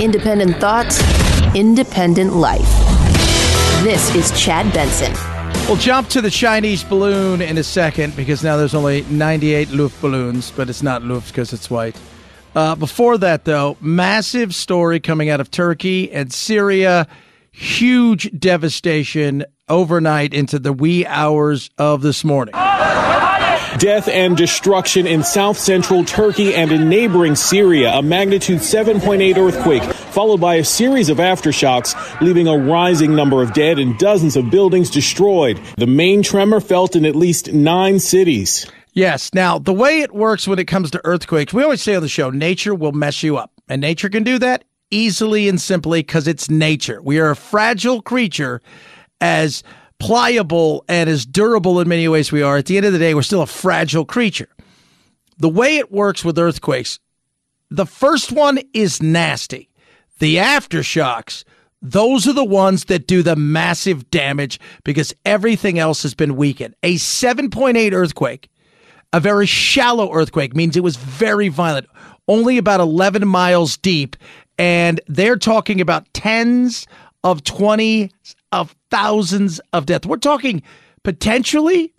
Independent thoughts, independent life. This is Chad Benson. We'll jump to the Chinese balloon in a second because now there's only 98 Luft balloons, but it's not Luft because it's white. Uh, before that, though, massive story coming out of Turkey and Syria. Huge devastation overnight into the wee hours of this morning. Death and destruction in south central Turkey and in neighboring Syria. A magnitude 7.8 earthquake, followed by a series of aftershocks, leaving a rising number of dead and dozens of buildings destroyed. The main tremor felt in at least nine cities. Yes. Now, the way it works when it comes to earthquakes, we always say on the show, nature will mess you up. And nature can do that easily and simply because it's nature. We are a fragile creature as pliable and as durable in many ways we are, at the end of the day, we're still a fragile creature. The way it works with earthquakes, the first one is nasty. The aftershocks, those are the ones that do the massive damage because everything else has been weakened. A 7.8 earthquake, a very shallow earthquake, means it was very violent, only about 11 miles deep. And they're talking about tens of 20 of thousands of deaths. We're talking potentially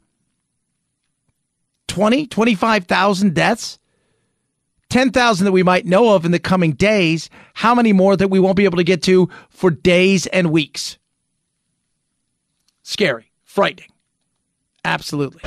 20, 25,000 deaths. 10,000 that we might know of in the coming days. How many more that we won't be able to get to for days and weeks? Scary, frightening. Absolutely.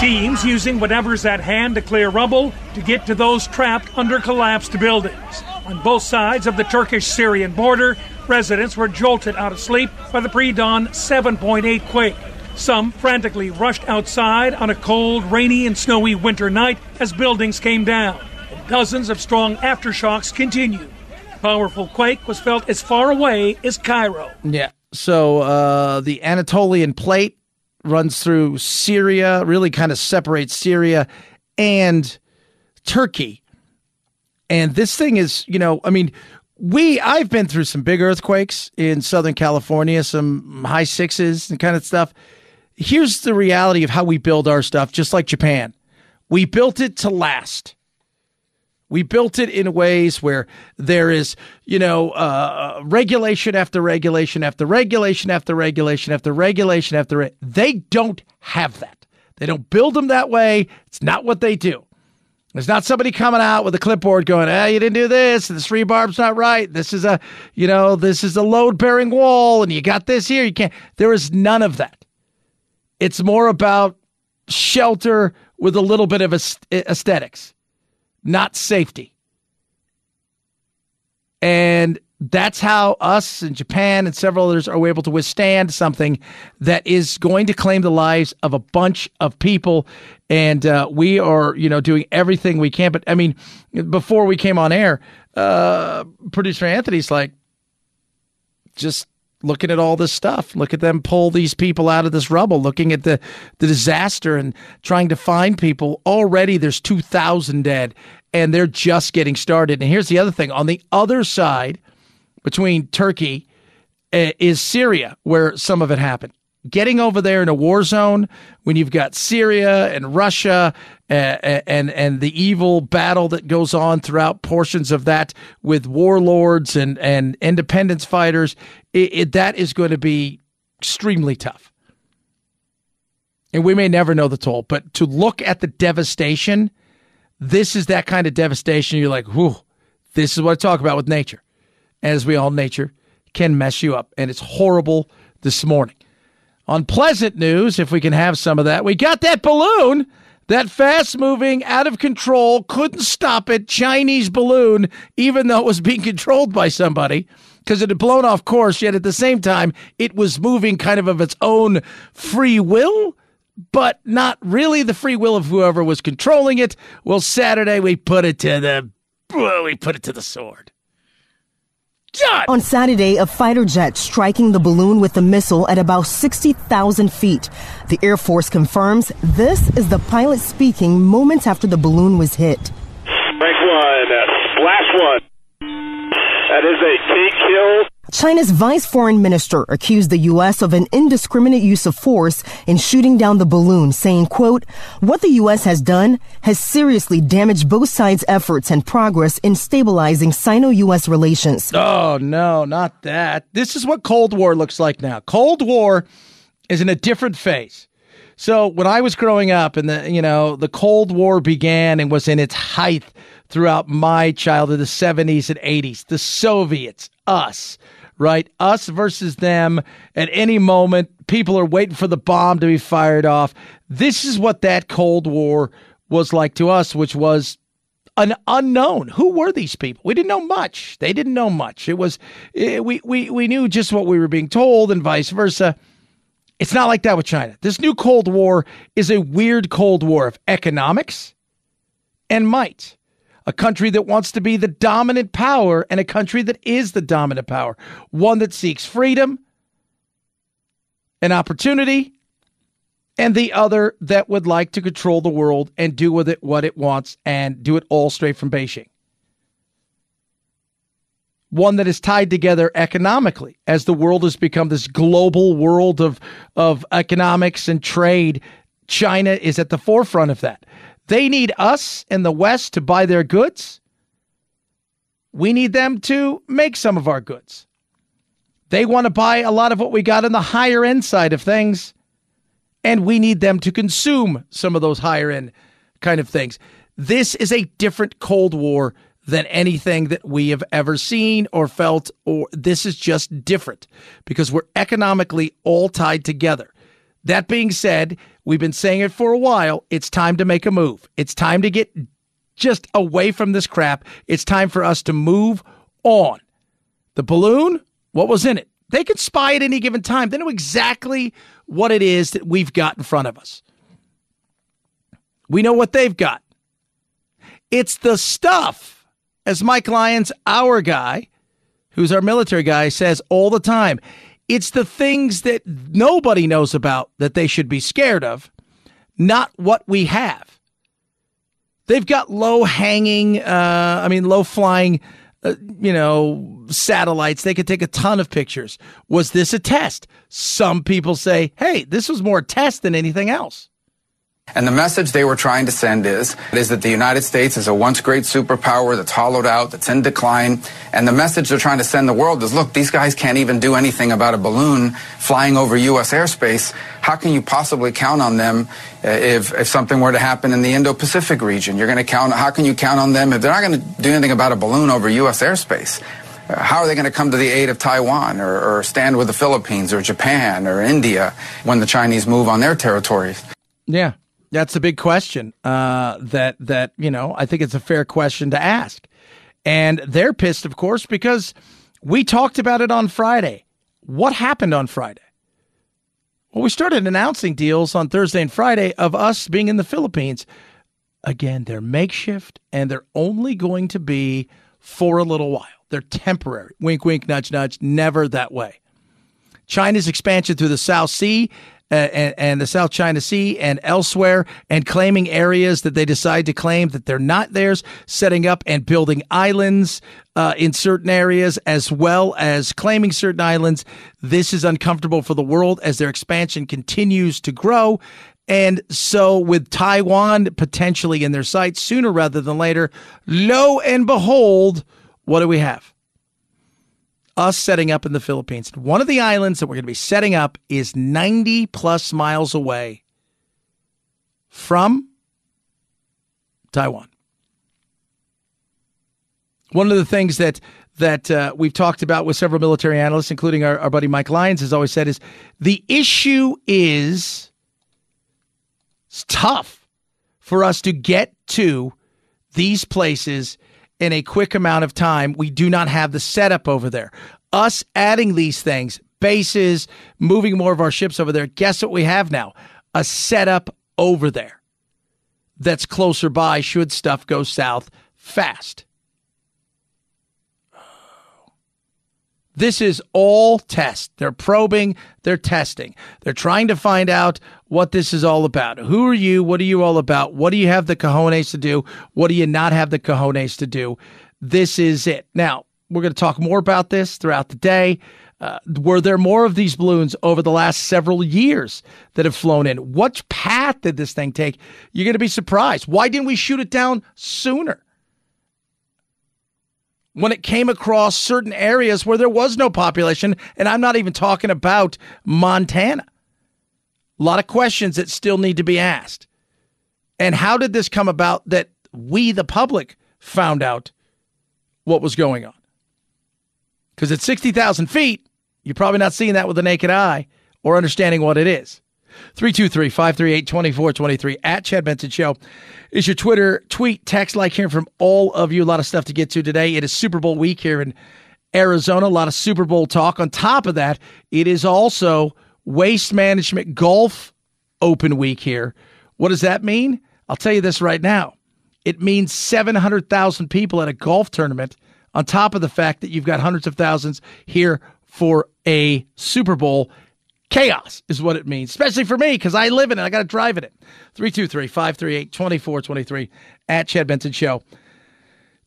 Teams using whatever's at hand to clear rubble to get to those trapped under collapsed buildings. On both sides of the Turkish Syrian border, residents were jolted out of sleep by the pre dawn 7.8 quake. Some frantically rushed outside on a cold, rainy, and snowy winter night as buildings came down. And dozens of strong aftershocks continued. Powerful quake was felt as far away as Cairo. Yeah. So uh, the Anatolian plate runs through Syria, really kind of separates Syria and Turkey. And this thing is, you know, I mean, we I've been through some big earthquakes in Southern California, some high sixes and kind of stuff. Here's the reality of how we build our stuff, just like Japan. We built it to last. We built it in ways where there is, you know, uh, regulation after regulation after regulation after regulation after regulation after. Re- they don't have that. They don't build them that way. It's not what they do. There's not somebody coming out with a clipboard going, "Ah, you didn't do this. This rebarb's not right. This is a, you know, this is a load-bearing wall, and you got this here. You can't." There is none of that. It's more about shelter with a little bit of aesthetics, not safety. And that's how us and Japan and several others are able to withstand something that is going to claim the lives of a bunch of people. And uh, we are, you know, doing everything we can. But I mean, before we came on air, uh, producer Anthony's like, just looking at all this stuff. Look at them pull these people out of this rubble, looking at the, the disaster and trying to find people. Already there's 2,000 dead, and they're just getting started. And here's the other thing on the other side, between Turkey uh, is Syria, where some of it happened. Getting over there in a war zone when you've got Syria and Russia uh, and and the evil battle that goes on throughout portions of that with warlords and and independence fighters, it, it, that is going to be extremely tough. And we may never know the toll, but to look at the devastation, this is that kind of devastation. You're like, whew, this is what I talk about with nature as we all nature can mess you up. And it's horrible this morning. On pleasant news, if we can have some of that, we got that balloon, that fast moving, out of control, couldn't stop it Chinese balloon, even though it was being controlled by somebody because it had blown off course, yet at the same time, it was moving kind of of its own free will, but not really the free will of whoever was controlling it. Well, Saturday we put it to the we put it to the sword. On Saturday, a fighter jet striking the balloon with a missile at about 60,000 feet. The Air Force confirms this is the pilot speaking moments after the balloon was hit. Rank one, uh, splash one. That is a T kill. China's vice foreign minister accused the U.S. of an indiscriminate use of force in shooting down the balloon, saying, quote, what the U.S. has done has seriously damaged both sides' efforts and progress in stabilizing Sino-U.S. relations. Oh, no, not that. This is what Cold War looks like now. Cold War is in a different phase. So when I was growing up and the, you know, the Cold War began and was in its height throughout my childhood, the 70s and 80s, the Soviets, us, right? Us versus them. At any moment, people are waiting for the bomb to be fired off. This is what that Cold War was like to us, which was an unknown. Who were these people? We didn't know much. They didn't know much. It was it, we we we knew just what we were being told, and vice versa. It's not like that with China. This new Cold War is a weird Cold War of economics and might a country that wants to be the dominant power and a country that is the dominant power, one that seeks freedom and opportunity, and the other that would like to control the world and do with it what it wants and do it all straight from Beijing. One that is tied together economically as the world has become this global world of, of economics and trade. China is at the forefront of that. They need us in the West to buy their goods. We need them to make some of our goods. They want to buy a lot of what we got on the higher end side of things. And we need them to consume some of those higher end kind of things. This is a different Cold War than anything that we have ever seen or felt, or this is just different because we're economically all tied together. That being said, we've been saying it for a while. It's time to make a move. It's time to get just away from this crap. It's time for us to move on. The balloon, what was in it? They can spy at any given time. They know exactly what it is that we've got in front of us. We know what they've got. It's the stuff, as Mike Lyons, our guy, who's our military guy, says all the time. It's the things that nobody knows about that they should be scared of, not what we have. They've got low hanging, uh, I mean, low flying, uh, you know, satellites. They could take a ton of pictures. Was this a test? Some people say, hey, this was more a test than anything else. And the message they were trying to send is, is that the United States is a once great superpower that's hollowed out, that's in decline. And the message they're trying to send the world is, look, these guys can't even do anything about a balloon flying over U.S. airspace. How can you possibly count on them uh, if, if something were to happen in the Indo-Pacific region? You're going to count, how can you count on them if they're not going to do anything about a balloon over U.S. airspace? Uh, how are they going to come to the aid of Taiwan or, or stand with the Philippines or Japan or India when the Chinese move on their territories? Yeah, that's a big question. Uh, that that you know, I think it's a fair question to ask, and they're pissed, of course, because we talked about it on Friday. What happened on Friday? Well, we started announcing deals on Thursday and Friday of us being in the Philippines. Again, they're makeshift and they're only going to be for a little while. They're temporary. Wink, wink, nudge, nudge. Never that way. China's expansion through the South Sea and, and, the South China Sea and elsewhere, and claiming areas that they decide to claim that they're not theirs, setting up and building islands uh, in certain areas, as well as claiming certain islands. This is uncomfortable for the world as their expansion continues to grow. And so, with Taiwan potentially in their sights sooner rather than later, lo and behold, what do we have? Us setting up in the Philippines. One of the islands that we're going to be setting up is 90 plus miles away from Taiwan. One of the things that that uh, we've talked about with several military analysts, including our, our buddy Mike Lyons, has always said is the issue is it's tough for us to get to these places in a quick amount of time. We do not have the setup over there. Us adding these things, bases, moving more of our ships over there, guess what we have now? A setup over there that's closer by should stuff go south fast. This is all test. They're probing, they're testing. They're trying to find out what this is all about. Who are you? What are you all about? What do you have the cojones to do? What do you not have the cojones to do? This is it. Now, We're going to talk more about this throughout the day. Uh, were there more of these balloons over the last several years that have flown in? What path did this thing take? You're going to be surprised. Why didn't we shoot it down sooner? When it came across certain areas where there was no population, and I'm not even talking about Montana. A lot of questions that still need to be asked. And how did this come about that we, the public, found out what was going on? Because at 60,000 feet, you're probably not seeing that with the naked eye or understanding what it is. 323 538 2423 at Chad Benson Show is your Twitter tweet, text, like hearing from all of you. A lot of stuff to get to today. It is Super Bowl week here in Arizona. A lot of Super Bowl talk. On top of that, it is also Waste Management Golf Open Week here. What does that mean? I'll tell you this right now. It means 700,000 people at a golf tournament, on top of the fact that you've got hundreds of thousands here for a Super Bowl. Chaos is what it means, especially for me because I live in it. I got to drive in it. 323 538 2423 at Chad Benson Show.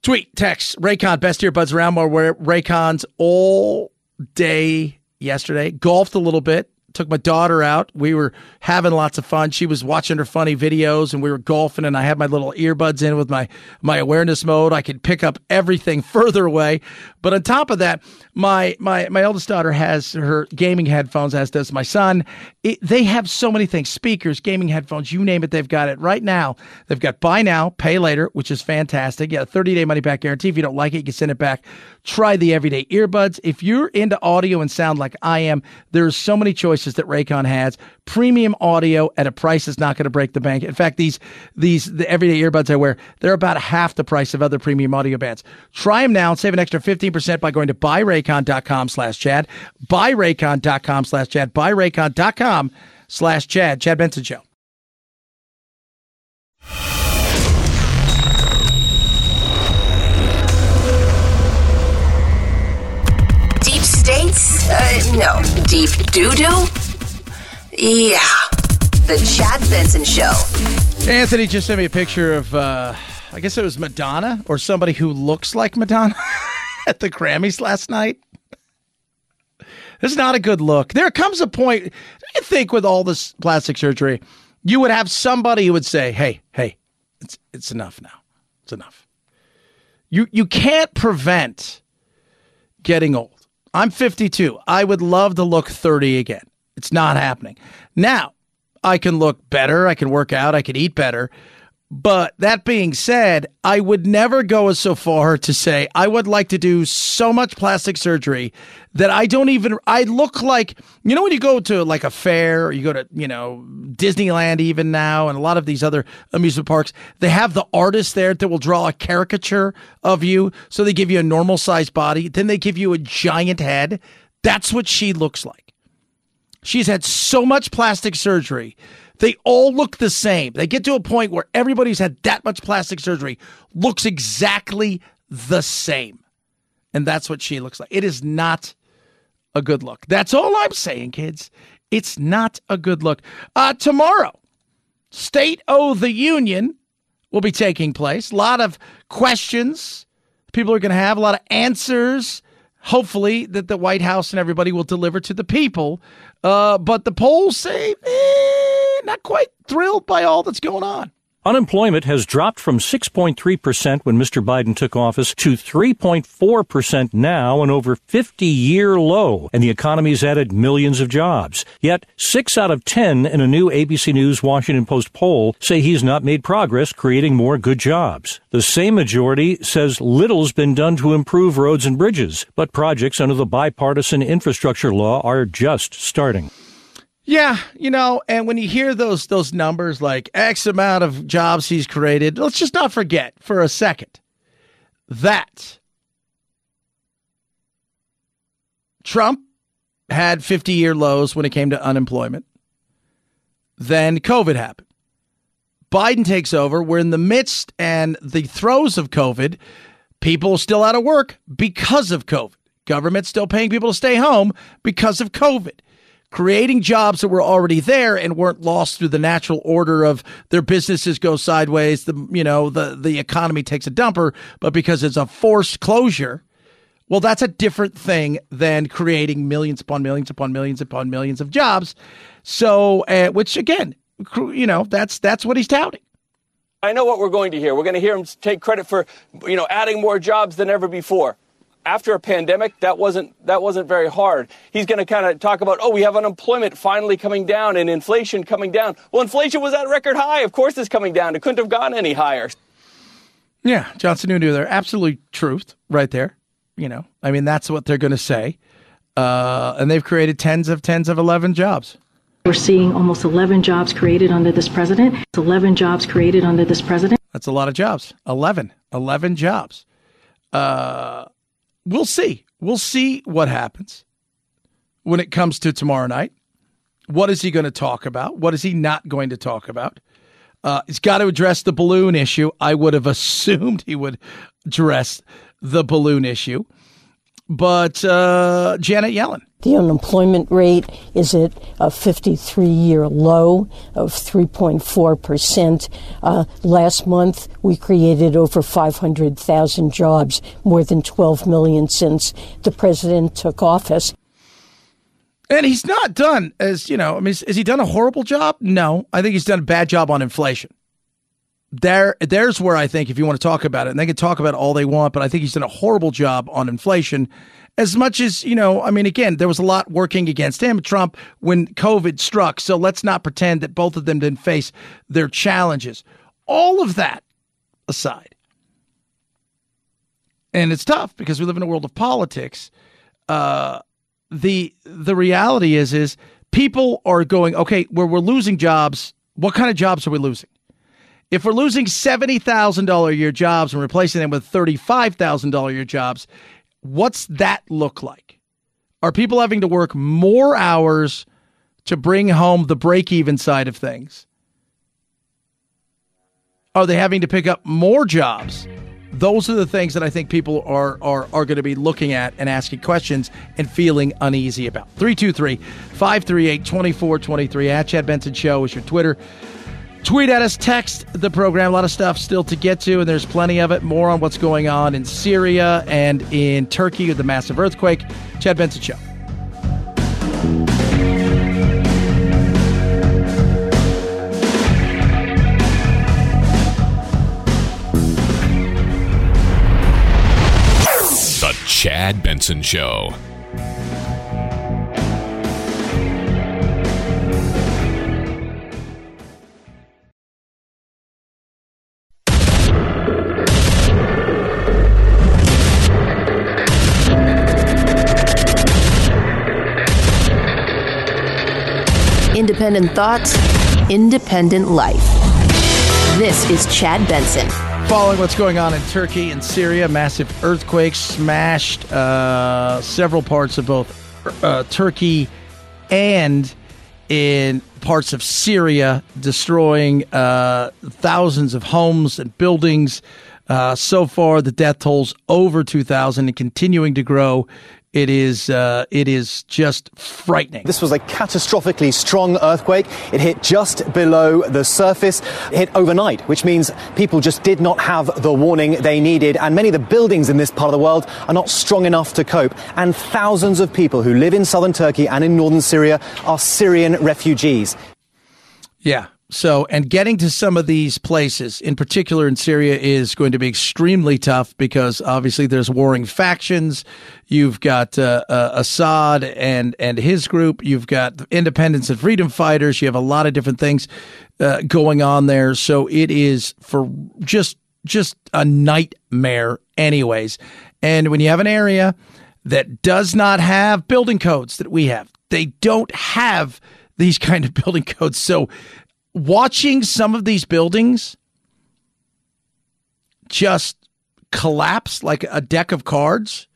Tweet, text, Raycon, best earbuds around more. Raycons all day yesterday. Golfed a little bit took my daughter out. We were having lots of fun. She was watching her funny videos and we were golfing and I had my little earbuds in with my my awareness mode. I could pick up everything further away. But on top of that, my my my eldest daughter has her gaming headphones as does my son. It, they have so many things, speakers, gaming headphones, you name it, they've got it. Right now, they've got buy now, pay later, which is fantastic. A 30-day money back guarantee. If you don't like it, you can send it back. Try the everyday earbuds. If you're into audio and sound like I am, there's so many choices that Raycon has. Premium audio at a price that's not going to break the bank. In fact, these these the everyday earbuds I wear, they're about half the price of other premium audio bands. Try them now and save an extra 15% by going to buyraycon.com slash Chad. Buyraycon.com slash Chad. Buyraycon.com slash Chad. Chad Benson Show. Deep states? Uh, no. Deep doo doo? Yeah. The Chad Benson Show. Anthony just sent me a picture of, uh, I guess it was Madonna or somebody who looks like Madonna at the Grammys last night. This is not a good look. There comes a point, I think, with all this plastic surgery, you would have somebody who would say, "Hey, hey, it's it's enough now. It's enough." You you can't prevent getting old. I'm 52. I would love to look 30 again. It's not happening. Now, I can look better, I can work out, I can eat better, but that being said, I would never go as so far to say I would like to do so much plastic surgery that I don't even I look like you know when you go to like a fair or you go to, you know, Disneyland even now and a lot of these other amusement parks, they have the artist there that will draw a caricature of you. So they give you a normal sized body, then they give you a giant head. That's what she looks like. She's had so much plastic surgery they all look the same. They get to a point where everybody who's had that much plastic surgery looks exactly the same. And that's what she looks like. It is not a good look. That's all I'm saying, kids. It's not a good look. Uh, tomorrow, State of the Union will be taking place. A lot of questions people are going to have, a lot of answers hopefully that the White House and everybody will deliver to the people. Uh, but the polls say eh, not quite thrilled by all that's going on. Unemployment has dropped from 6.3% when Mr. Biden took office to 3.4% now, an over 50 year low, and the economy's added millions of jobs. Yet, 6 out of 10 in a new ABC News Washington Post poll say he's not made progress creating more good jobs. The same majority says little's been done to improve roads and bridges, but projects under the bipartisan infrastructure law are just starting. Yeah, you know, and when you hear those those numbers like X amount of jobs he's created, let's just not forget for a second that Trump had 50 year lows when it came to unemployment. Then COVID happened. Biden takes over. We're in the midst and the throes of COVID. People still out of work because of COVID. Government still paying people to stay home because of COVID creating jobs that were already there and weren't lost through the natural order of their businesses go sideways, the you know, the the economy takes a dumper, but because it's a forced closure Well, that's a different thing than creating millions upon millions upon millions upon millions of jobs. So, uh, which again, you know, that's that's what he's touting. I know what we're going to hear. We're going to hear him take credit for, you know, adding more jobs than ever before. After a pandemic, that wasn't that wasn't very hard. He's going to kind of talk about, oh, we have unemployment finally coming down and inflation coming down. Well, inflation was at record high. Of course, it's coming down. It couldn't have gone any higher. Yeah, Johnson knew there. Absolutely truth right there. You know, I mean, that's what they're going to say. Uh, and they've created tens of tens of 11 jobs. We're seeing almost 11 jobs created under this president. 11 jobs created under this president. That's a lot of jobs. 11. 11 jobs. Uh, we'll see. We'll see what happens when it comes to tomorrow night. What is he going to talk about? What is he not going to talk about? Uh, he's got to address the balloon issue. I would have assumed he would address the balloon issue. But uh, Janet Yellen. The unemployment rate is at a 53 year low of 3.4%. Uh, last month, we created over 500,000 jobs, more than 12 million since the president took office. And he's not done as, you know, I mean, has he done a horrible job? No. I think he's done a bad job on inflation there there's where I think if you want to talk about it, and they can talk about all they want, but I think he's done a horrible job on inflation. As much as, you know, I mean, again, there was a lot working against him, Trump, when COVID struck. So let's not pretend that both of them didn't face their challenges. All of that aside. And it's tough because we live in a world of politics. Uh, the the reality is is people are going, okay, where we're losing jobs, what kind of jobs are we losing? If we're losing $70,000 a year jobs and replacing them with $35,000 a year jobs, what's that look like? Are people having to work more hours to bring home the break even side of things? Are they having to pick up more jobs? Those are the things that I think people are are, are going to be looking at and asking questions and feeling uneasy about. 323 538 2423 at Chad Benson Show is your Twitter. Tweet at us, text the program. A lot of stuff still to get to, and there's plenty of it. More on what's going on in Syria and in Turkey with the massive earthquake. Chad Benson Show. The Chad Benson Show. Independent thoughts, independent life. This is Chad Benson. Following what's going on in Turkey and Syria, massive earthquakes smashed uh, several parts of both uh, Turkey and in parts of Syria, destroying uh, thousands of homes and buildings. Uh, so far, the death tolls over 2,000 and continuing to grow it is uh, it is just frightening. This was a catastrophically strong earthquake. It hit just below the surface. It hit overnight, which means people just did not have the warning they needed. And many of the buildings in this part of the world are not strong enough to cope. And thousands of people who live in southern Turkey and in northern Syria are Syrian refugees. Yeah, so, and getting to some of these places, in particular in Syria, is going to be extremely tough because obviously there's warring factions. You've got uh, uh, Assad and and his group. You've got independence and freedom fighters. You have a lot of different things uh, going on there. So it is for just just a nightmare, anyways. And when you have an area that does not have building codes that we have, they don't have these kind of building codes. So watching some of these buildings just collapse like a deck of cards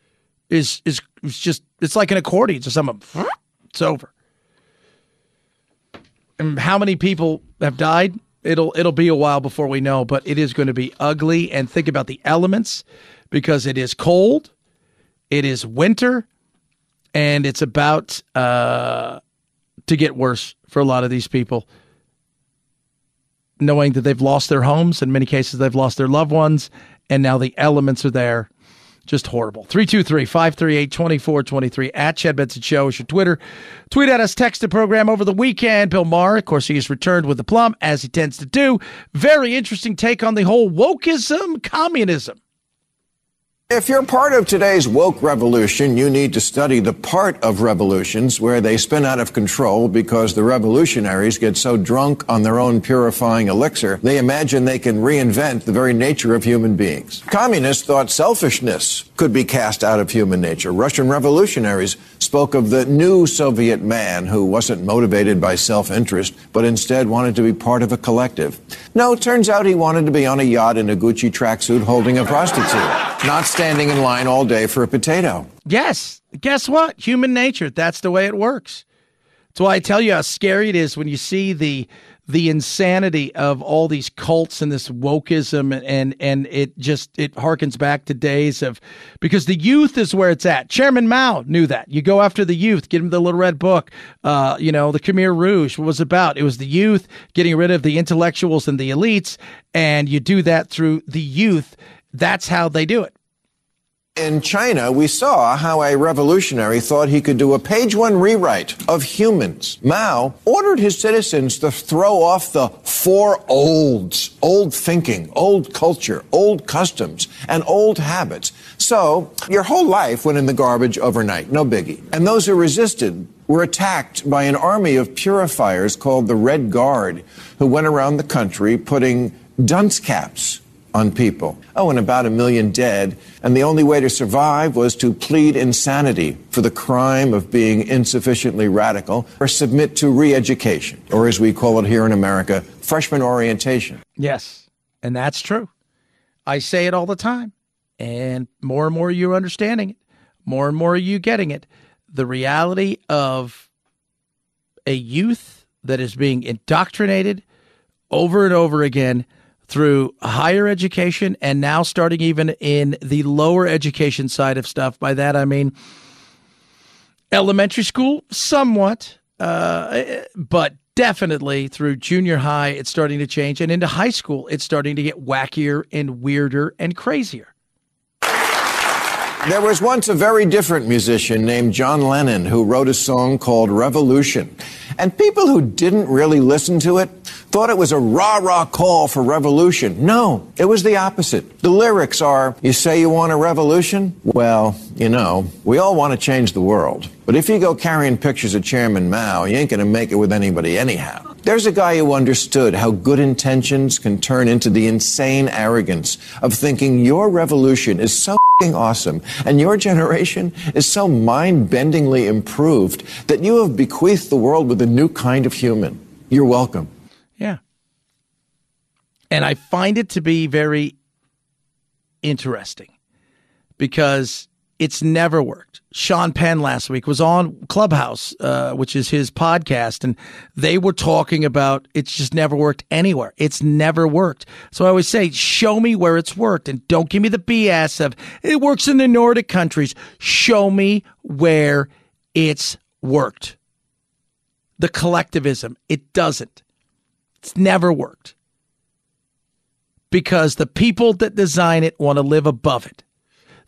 is is, is just it's like an accordion. So some of it's over. And how many people have died? It'll it'll be a while before we know, but it is going to be ugly. And think about the elements because it is cold, it is winter, and it's about uh, to get worse for a lot of these people knowing that they've lost their homes. In many cases, they've lost their loved ones, and now the elements are there. Just horrible. 323 538 2423 at Chad Benson Show is your Twitter. Tweet at us, text the program over the weekend. Bill Maher, of course, he has returned with the plum, as he tends to do. Very interesting take on the whole wokeism, communism. If you're part of today's woke revolution, you need to study the part of revolutions where they spin out of control because the revolutionaries get so drunk on their own purifying elixir, they imagine they can reinvent the very nature of human beings. Communists thought selfishness could be cast out of human nature. Russian revolutionaries spoke of the new Soviet man who wasn't motivated by self-interest, but instead wanted to be part of a collective. No, turns out he wanted to be on a yacht in a Gucci tracksuit holding a prostitute, not standing in line all day for a potato. Yes. Guess what? Human nature. That's the way it works. That's why I tell you how scary it is when you see the the insanity of all these cults and this wokeism and and it just it harkens back to days of because the youth is where it's at. Chairman Mao knew that. You go after the youth, get them the little red book. Uh, you know, the Khmer Rouge was about. It was the youth getting rid of the intellectuals and the elites, and you do that through the youth. That's how they do it. In China, we saw how a revolutionary thought he could do a page one rewrite of humans. Mao ordered his citizens to throw off the four olds old thinking, old culture, old customs, and old habits. So, your whole life went in the garbage overnight, no biggie. And those who resisted were attacked by an army of purifiers called the Red Guard, who went around the country putting dunce caps on people. Oh, and about a million dead. And the only way to survive was to plead insanity for the crime of being insufficiently radical or submit to re education, or as we call it here in America, freshman orientation. Yes. And that's true. I say it all the time. And more and more you're understanding it, more and more you're getting it. The reality of a youth that is being indoctrinated over and over again through higher education and now starting even in the lower education side of stuff. By that, I mean elementary school, somewhat, uh, but definitely through junior high, it's starting to change. And into high school, it's starting to get wackier and weirder and crazier. There was once a very different musician named John Lennon who wrote a song called Revolution. And people who didn't really listen to it thought it was a rah rah call for revolution. No, it was the opposite. The lyrics are You say you want a revolution? Well, you know, we all want to change the world. But if you go carrying pictures of Chairman Mao, you ain't going to make it with anybody anyhow. There's a guy who understood how good intentions can turn into the insane arrogance of thinking your revolution is so awesome and your generation is so mind-bendingly improved that you have bequeathed the world with a new kind of human. You're welcome. And I find it to be very interesting because it's never worked. Sean Penn last week was on Clubhouse, uh, which is his podcast, and they were talking about it's just never worked anywhere. It's never worked. So I always say, show me where it's worked, and don't give me the BS of it works in the Nordic countries. Show me where it's worked. The collectivism, it doesn't. It's never worked because the people that design it want to live above it.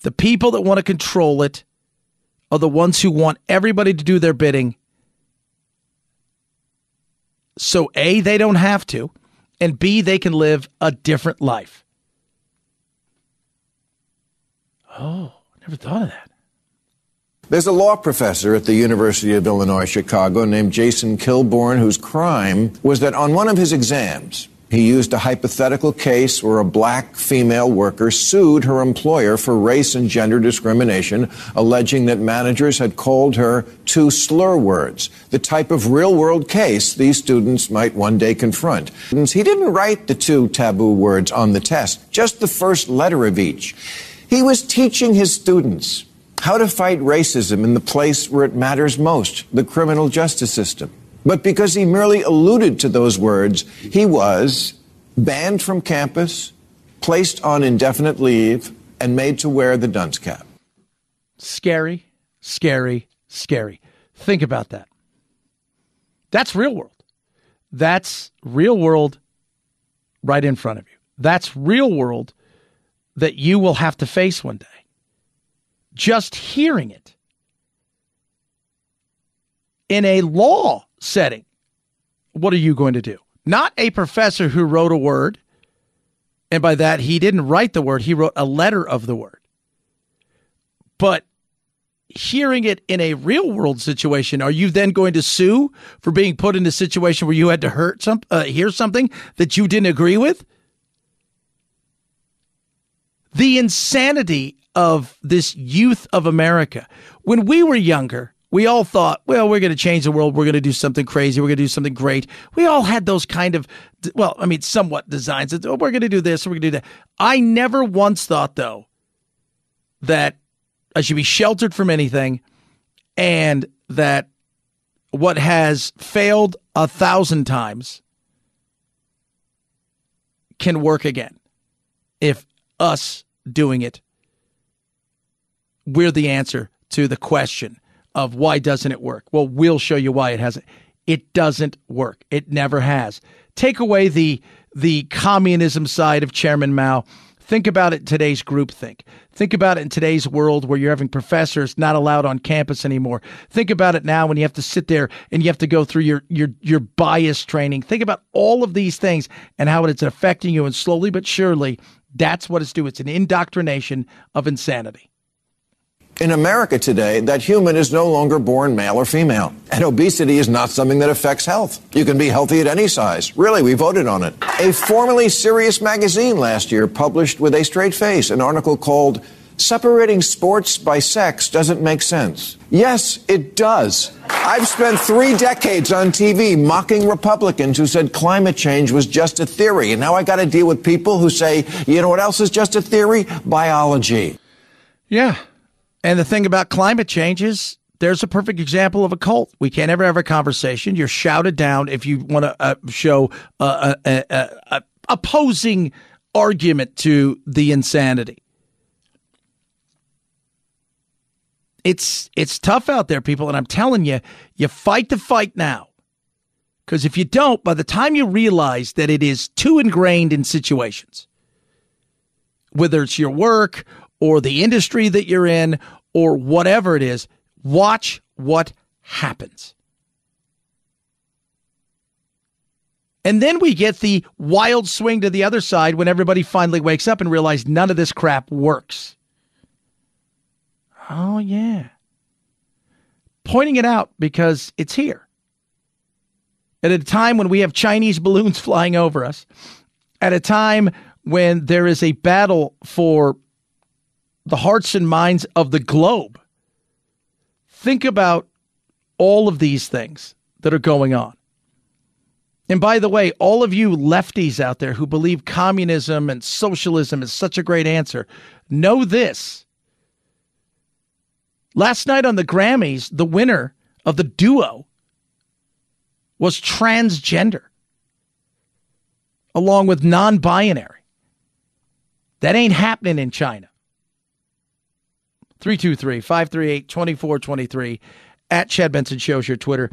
The people that want to control it are the ones who want everybody to do their bidding. So, A, they don't have to, and B, they can live a different life. Oh, never thought of that. There's a law professor at the University of Illinois Chicago named Jason Kilborn whose crime was that on one of his exams, he used a hypothetical case where a black female worker sued her employer for race and gender discrimination, alleging that managers had called her two slur words, the type of real world case these students might one day confront. He didn't write the two taboo words on the test, just the first letter of each. He was teaching his students how to fight racism in the place where it matters most, the criminal justice system. But because he merely alluded to those words, he was banned from campus, placed on indefinite leave, and made to wear the dunce cap. Scary, scary, scary. Think about that. That's real world. That's real world right in front of you. That's real world that you will have to face one day. just hearing it in a law setting, what are you going to do? Not a professor who wrote a word, and by that, he didn't write the word, he wrote a letter of the word. But hearing it in a real world situation, are you then going to sue for being put in a situation where you had to hurt some, uh, hear something that you didn't agree with? The insanity of this youth of America. When we were younger, we all thought, well, we're going to change the world. We're going to do something crazy. We're going to do something great. We all had those kind of, well, I mean, somewhat designs. Oh, we're going to do this. We're going to do that. I never once thought, though, that I should be sheltered from anything and that what has failed a thousand times can work again if us doing it we're the answer to the question of why doesn't it work? Well, we'll show you why it hasn't. It doesn't work. It never has. Take away the the communism side of Chairman Mao. Think about it today's groupthink. Think about it in today's world where you're having professors not allowed on campus anymore. Think about it now when you have to sit there and you have to go through your your your bias training. Think about all of these things and how it's affecting you and slowly but surely that's what it's doing. It's an indoctrination of insanity. In America today, that human is no longer born male or female. And obesity is not something that affects health. You can be healthy at any size. Really, we voted on it. A formerly serious magazine last year published with a straight face an article called Separating Sports by Sex Doesn't Make Sense. Yes, it does. I've spent three decades on TV mocking Republicans who said climate change was just a theory. And now I got to deal with people who say, you know what else is just a theory? Biology. Yeah. And the thing about climate change is there's a perfect example of a cult. We can't ever have a conversation. You're shouted down if you want to uh, show a, a, a, a opposing argument to the insanity. It's it's tough out there, people, and I'm telling you, you fight the fight now. Because if you don't, by the time you realize that it is too ingrained in situations, whether it's your work or the industry that you're in or whatever it is, watch what happens. And then we get the wild swing to the other side when everybody finally wakes up and realizes none of this crap works. Oh, yeah. Pointing it out because it's here. At a time when we have Chinese balloons flying over us, at a time when there is a battle for the hearts and minds of the globe. Think about all of these things that are going on. And by the way, all of you lefties out there who believe communism and socialism is such a great answer, know this. Last night on the Grammys, the winner of the duo was transgender, along with non binary. That ain't happening in China. 323 538 2423 at Chad Benson Shows your Twitter.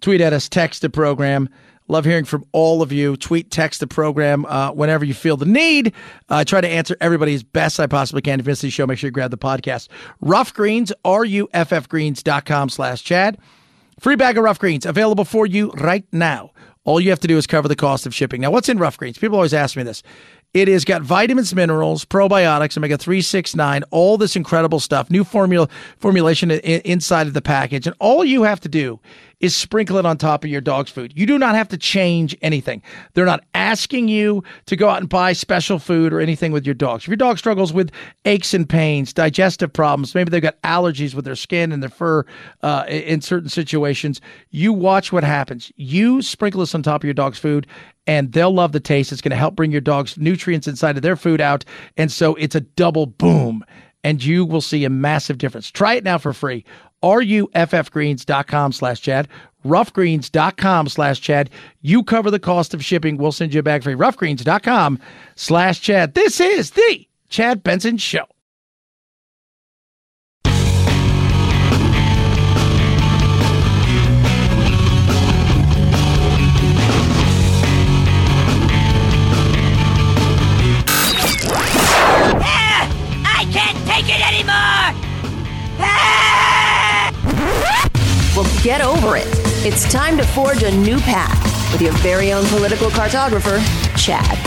Tweet at us, text the program. Love hearing from all of you. Tweet, text the program uh, whenever you feel the need. I uh, try to answer everybody as best I possibly can. If you miss the show, make sure you grab the podcast. Ruff Greens, R-U-F-F Greens slash Chad. Free bag of Ruff Greens available for you right now. All you have to do is cover the cost of shipping. Now, what's in Ruff Greens? People always ask me this. It has got vitamins, minerals, probiotics, omega 369, all this incredible stuff, new formula formulation inside of the package. And all you have to do is sprinkle it on top of your dog's food. You do not have to change anything. They're not asking you to go out and buy special food or anything with your dogs. If your dog struggles with aches and pains, digestive problems, maybe they've got allergies with their skin and their fur uh, in certain situations, you watch what happens. You sprinkle this on top of your dog's food, and they'll love the taste. It's going to help bring your dog's nutrients inside of their food out. And so it's a double boom and you will see a massive difference. Try it now for free. RUFFgreens.com slash Chad. Ruffgreens.com slash Chad. You cover the cost of shipping. We'll send you a bag free. Ruffgreens.com slash Chad. This is the Chad Benson Show. It's time to forge a new path with your very own political cartographer, Chad.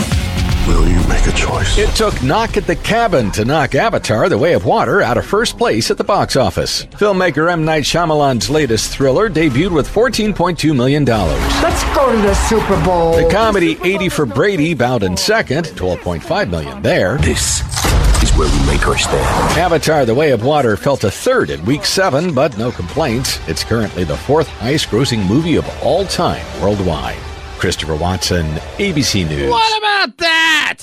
Will you make a choice? It took Knock at the Cabin to knock Avatar The Way of Water out of first place at the box office. Filmmaker M. Night Shyamalan's latest thriller debuted with $14.2 million. Let's go to the Super Bowl. The comedy 80 for Brady bowed in second, 12.5 million there. This is where we make our stand. Avatar The Way of Water fell to third in week seven, but no complaints. It's currently the fourth highest grossing movie of all time worldwide. Christopher Watson, ABC News. What about that?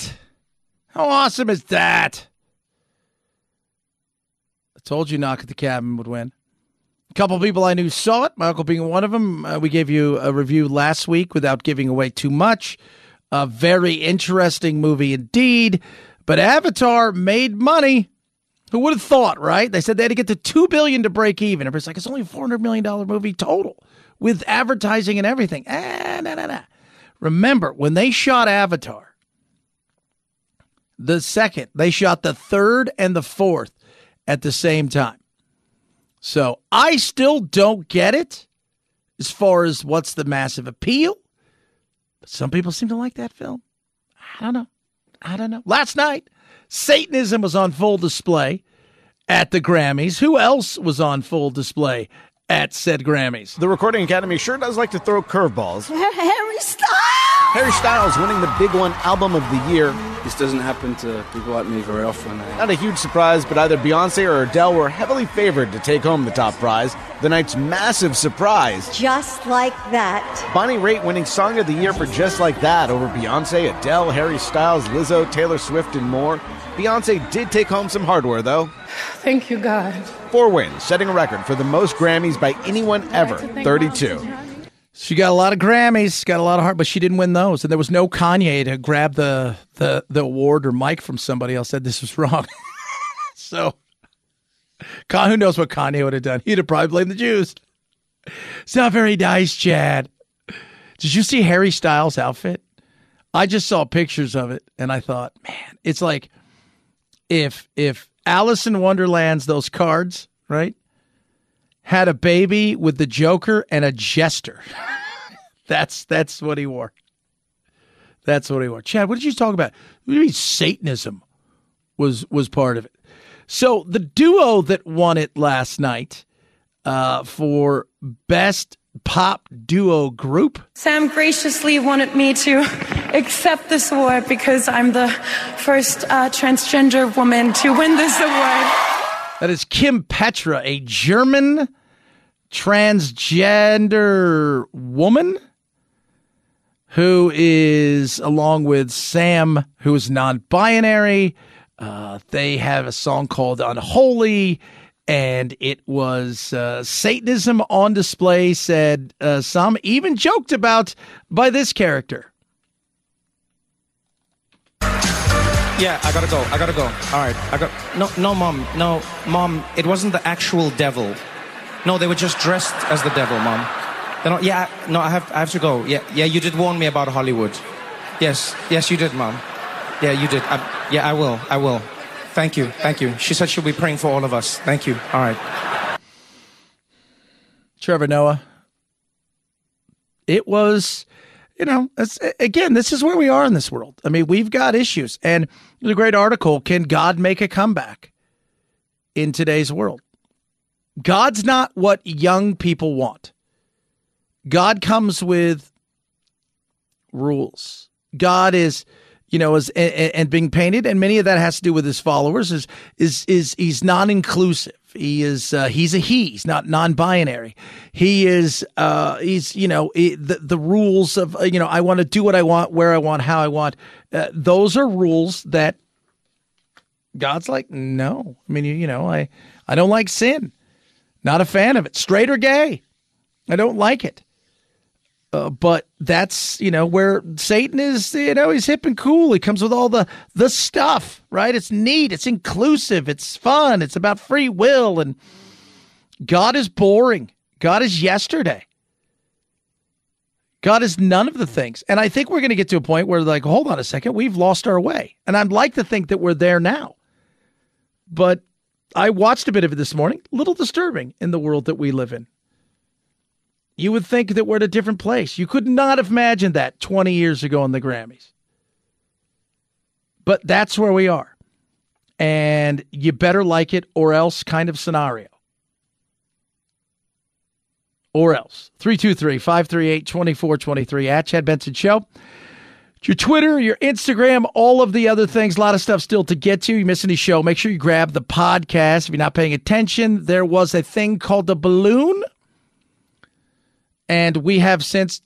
How awesome is that? I told you Knock at the Cabin would win. A couple people I knew saw it, my uncle being one of them. Uh, we gave you a review last week without giving away too much. A very interesting movie indeed. But Avatar made money. Who would have thought, right? They said they had to get to two billion to break even. Everybody's like, it's only a four hundred million dollar movie total with advertising and everything. Ah, nah, nah, nah. Remember when they shot Avatar, the second they shot the third and the fourth at the same time. So I still don't get it as far as what's the massive appeal. But some people seem to like that film. I don't know. I don't know. Last night, Satanism was on full display at the Grammys. Who else was on full display at said Grammys? The Recording Academy sure does like to throw curveballs. Harry Styles! Harry Styles winning the Big One Album of the Year. This doesn't happen to people like me very often. Not a huge surprise, but either Beyonce or Adele were heavily favored to take home the top prize. The night's massive surprise. Just like that. Bonnie Raitt winning Song of the Year for Just Like That over Beyonce, Adele, Harry Styles, Lizzo, Taylor Swift, and more. Beyonce did take home some hardware, though. Thank you, God. Four wins, setting a record for the most Grammys by anyone ever 32. She got a lot of Grammys, got a lot of heart, but she didn't win those. And there was no Kanye to grab the the, the award or mic from somebody else. Said this was wrong. so, Con, who knows what Kanye would have done? He'd have probably blamed the Jews. It's not very nice, Chad. Did you see Harry Styles' outfit? I just saw pictures of it, and I thought, man, it's like if if Alice in Wonderland's those cards, right? Had a baby with the Joker and a jester. that's that's what he wore. That's what he wore. Chad, what did you talk about? Mean Satanism was was part of it? So the duo that won it last night uh, for best pop duo group. Sam graciously wanted me to accept this award because I'm the first uh, transgender woman to win this award. That is Kim Petra, a German transgender woman who is, along with Sam, who is non binary. Uh, they have a song called Unholy, and it was uh, Satanism on display, said uh, some, even joked about by this character. Yeah, I gotta go. I gotta go. All right, I got no, no, mom, no, mom. It wasn't the actual devil. No, they were just dressed as the devil, mom. They're not, yeah, no, I have, I have to go. Yeah, yeah, you did warn me about Hollywood. Yes, yes, you did, mom. Yeah, you did. I, yeah, I will. I will. Thank you. Thank you. She said she'll be praying for all of us. Thank you. All right. Trevor Noah. It was, you know, again, this is where we are in this world. I mean, we've got issues. And the great article Can God Make a Comeback in today's world? God's not what young people want. God comes with rules. God is, you know, is and, and, being painted, and many of that has to do with his followers. Is is is he's non-inclusive. He is uh, he's a he. He's not non-binary. He is uh, he's you know the the rules of uh, you know I want to do what I want, where I want, how I want. Uh, those are rules that God's like no. I mean you, you know I I don't like sin. Not a fan of it. Straight or gay. I don't like it. Uh, but that's you know where Satan is. You know he's hip and cool. He comes with all the the stuff, right? It's neat. It's inclusive. It's fun. It's about free will. And God is boring. God is yesterday. God is none of the things. And I think we're going to get to a point where, like, hold on a second, we've lost our way. And I'd like to think that we're there now. But I watched a bit of it this morning. Little disturbing in the world that we live in. You would think that we're at a different place. You could not have imagined that 20 years ago in the Grammys. But that's where we are. And you better like it or else kind of scenario. Or else. 323 538 2423 at Chad Benson Show. Your Twitter, your Instagram, all of the other things. A lot of stuff still to get to. You miss any show, make sure you grab the podcast. If you're not paying attention, there was a thing called the balloon. And we have since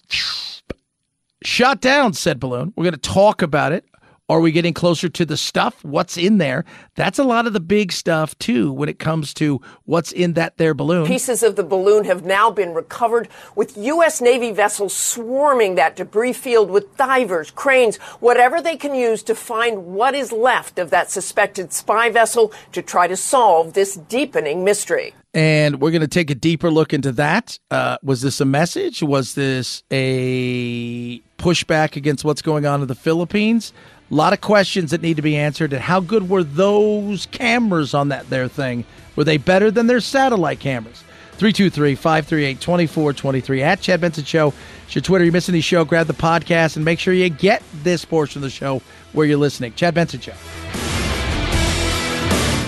shot down said balloon. We're going to talk about it. Are we getting closer to the stuff? What's in there? That's a lot of the big stuff too when it comes to what's in that there balloon. Pieces of the balloon have now been recovered with U.S. Navy vessels swarming that debris field with divers, cranes, whatever they can use to find what is left of that suspected spy vessel to try to solve this deepening mystery. And we're going to take a deeper look into that. Uh, was this a message? Was this a pushback against what's going on in the Philippines? A lot of questions that need to be answered. And how good were those cameras on that there thing? Were they better than their satellite cameras? 323 538 2423 at Chad Benson Show. It's your Twitter. You're missing the show. Grab the podcast and make sure you get this portion of the show where you're listening. Chad Benson Show.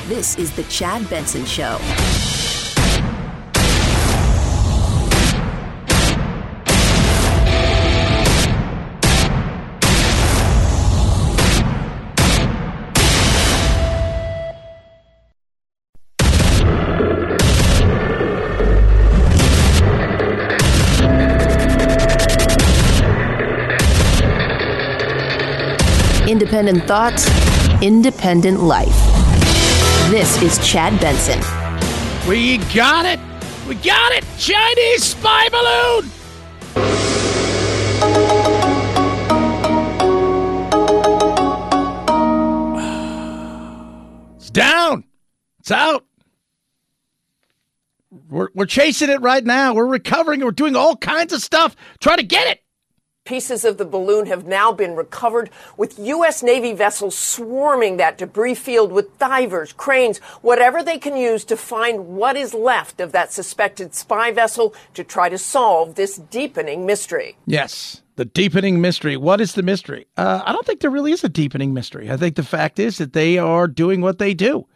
This is The Chad Benson Show. Independent thoughts, independent life. This is Chad Benson. We got it. We got it. Chinese spy balloon. It's down. It's out. We're, we're chasing it right now. We're recovering. We're doing all kinds of stuff. Try to get it. Pieces of the balloon have now been recovered with U.S. Navy vessels swarming that debris field with divers, cranes, whatever they can use to find what is left of that suspected spy vessel to try to solve this deepening mystery. Yes, the deepening mystery. What is the mystery? Uh, I don't think there really is a deepening mystery. I think the fact is that they are doing what they do.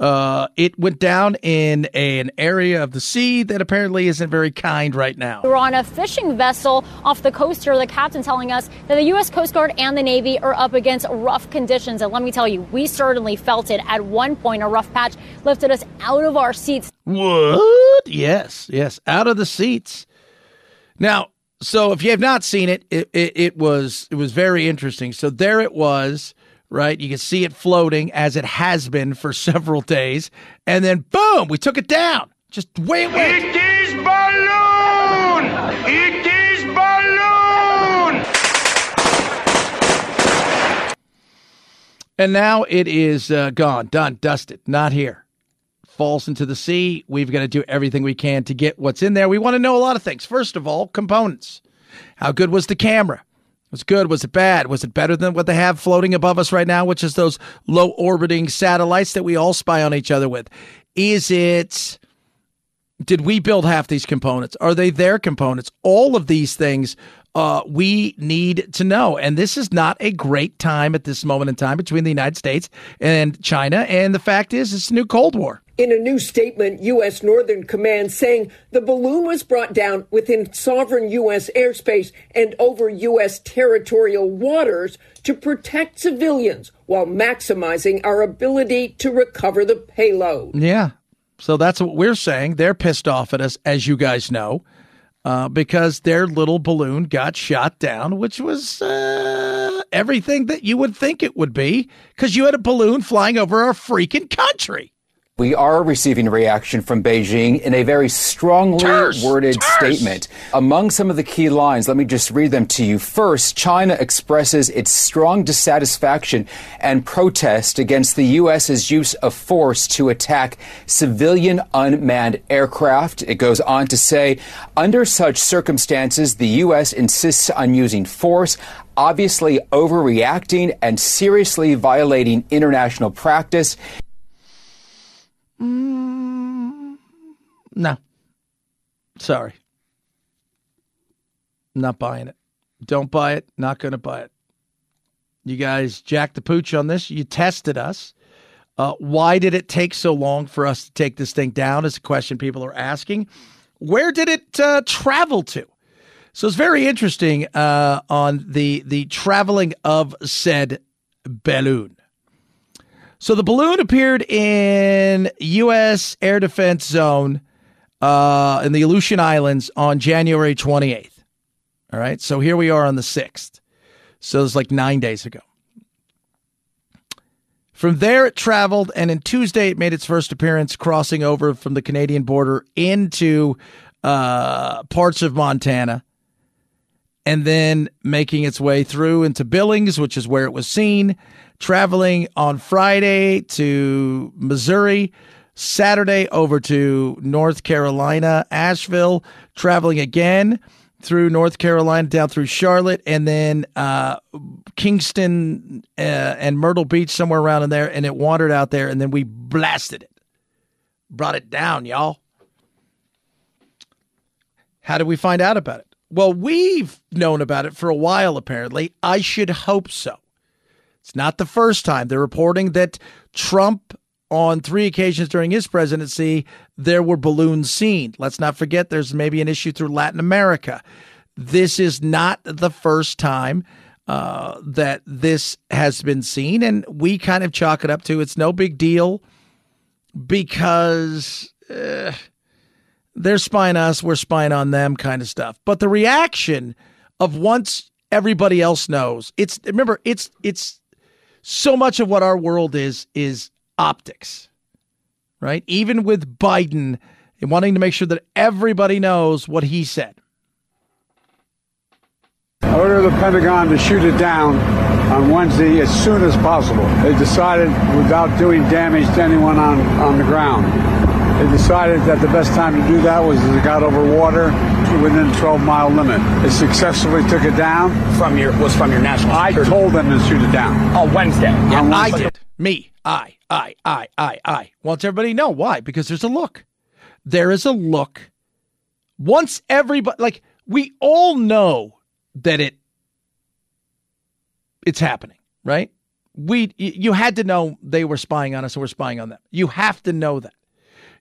Uh, it went down in a, an area of the sea that apparently isn't very kind right now. We're on a fishing vessel off the coast here. The captain telling us that the U.S. Coast Guard and the Navy are up against rough conditions. And let me tell you, we certainly felt it. At one point, a rough patch lifted us out of our seats. What? Yes, yes, out of the seats. Now, so if you have not seen it, it, it, it was it was very interesting. So there it was right? You can see it floating as it has been for several days. And then boom, we took it down. Just way it went. It is balloon! It is balloon! And now it is uh, gone, done, dusted, not here. Falls into the sea. We've got to do everything we can to get what's in there. We want to know a lot of things. First of all, components. How good was the camera? Was good? Was it bad? Was it better than what they have floating above us right now, which is those low orbiting satellites that we all spy on each other with? Is it. Did we build half these components? Are they their components? All of these things uh, we need to know. And this is not a great time at this moment in time between the United States and China. And the fact is, it's a new Cold War. In a new statement, U.S. Northern Command saying the balloon was brought down within sovereign U.S. airspace and over U.S. territorial waters to protect civilians while maximizing our ability to recover the payload. Yeah. So that's what we're saying. They're pissed off at us, as you guys know, uh, because their little balloon got shot down, which was uh, everything that you would think it would be, because you had a balloon flying over our freaking country. We are receiving a reaction from Beijing in a very strongly Terse, worded terse. statement. Among some of the key lines, let me just read them to you. First, China expresses its strong dissatisfaction and protest against the U.S.'s use of force to attack civilian unmanned aircraft. It goes on to say, under such circumstances, the U.S. insists on using force obviously overreacting and seriously violating international practice. Mm, no. Sorry. Not buying it. Don't buy it. Not going to buy it. You guys jacked the pooch on this. You tested us. Uh, why did it take so long for us to take this thing down? Is a question people are asking. Where did it uh, travel to? So it's very interesting uh, on the the traveling of said balloon. So the balloon appeared in U.S. air defense zone uh, in the Aleutian Islands on January 28th. All right. So here we are on the 6th. So it's like nine days ago. From there, it traveled, and in Tuesday, it made its first appearance crossing over from the Canadian border into uh, parts of Montana, and then making its way through into Billings, which is where it was seen, traveling on Friday to Missouri, Saturday over to North Carolina, Asheville, traveling again through North Carolina down through Charlotte and then uh, Kingston uh, and Myrtle Beach somewhere around in there, and it wandered out there, and then we blasted it, brought it down, y'all. How did we find out about it? Well, we've known about it for a while, apparently. I should hope so. It's not the first time. They're reporting that Trump on three occasions during his presidency, there were balloons seen. Let's not forget there's maybe an issue through Latin America. This is not the first time uh, that this has been seen, and we kind of chalk it up to it's no big deal because uh, they're spying us, we're spying on them, kind of stuff. But the reaction of once everybody else knows, it's remember it's it's so much of what our world is is optics, right? Even with Biden wanting to make sure that everybody knows what he said. Order the Pentagon to shoot it down on Wednesday as soon as possible. They decided, without doing damage to anyone on, on the ground, they decided that the best time to do that was as it got over water within the 12 mile limit. They successfully took it down. From your was from your national. I told them to shoot it down. Oh, Wednesday. Yeah, On I Wednesday. did. Me. I. I. I. I. I. Wants everybody know why? Because there's a look. There is a look. Once everybody, like we all know that it, it's happening, right? We, you had to know they were spying on us and we're spying on them. You have to know that.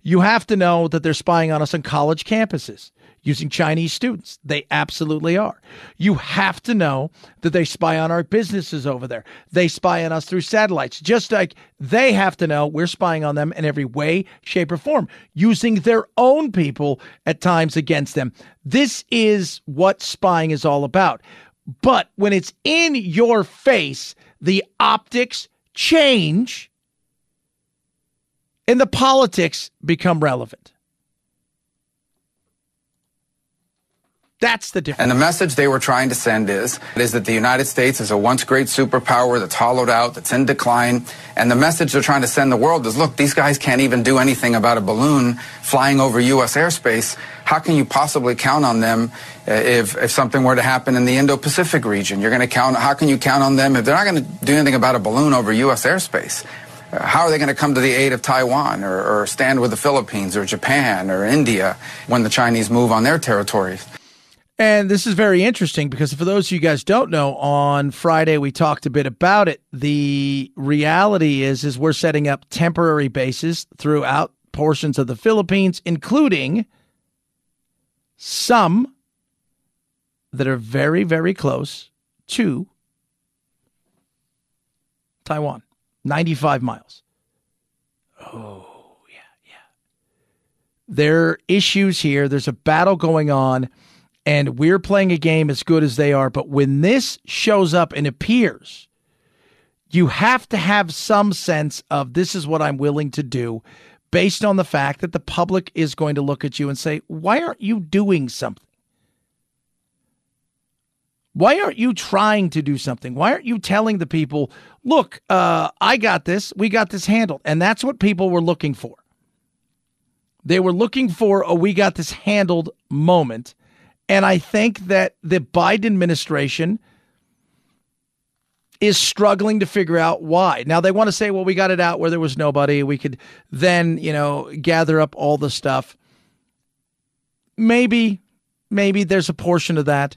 You have to know that they're spying on us on college campuses using Chinese students. They absolutely are. You have to know that they spy on our businesses over there. They spy on us through satellites, just like they have to know we're spying on them in every way, shape, or form, using their own people at times against them. This is what spying is all about. But when it's in your face, the optics change and the politics become relevant. That's the difference. And the message they were trying to send is, is that the United States is a once great superpower that's hollowed out, that's in decline. And the message they're trying to send the world is, look, these guys can't even do anything about a balloon flying over U.S. airspace. How can you possibly count on them uh, if, if something were to happen in the Indo-Pacific region? You're going to count, how can you count on them if they're not going to do anything about a balloon over U.S. airspace? Uh, How are they going to come to the aid of Taiwan or, or stand with the Philippines or Japan or India when the Chinese move on their territories? And this is very interesting because for those of you guys don't know, on Friday we talked a bit about it. The reality is is we're setting up temporary bases throughout portions of the Philippines, including some that are very, very close to Taiwan. 95 miles. Oh, yeah, yeah. There are issues here. There's a battle going on and we're playing a game as good as they are. But when this shows up and appears, you have to have some sense of this is what I'm willing to do based on the fact that the public is going to look at you and say, why aren't you doing something? Why aren't you trying to do something? Why aren't you telling the people, look, uh, I got this, we got this handled? And that's what people were looking for. They were looking for a we got this handled moment. And I think that the Biden administration is struggling to figure out why. Now they want to say, well, we got it out where there was nobody. We could then, you know, gather up all the stuff. Maybe, maybe there's a portion of that.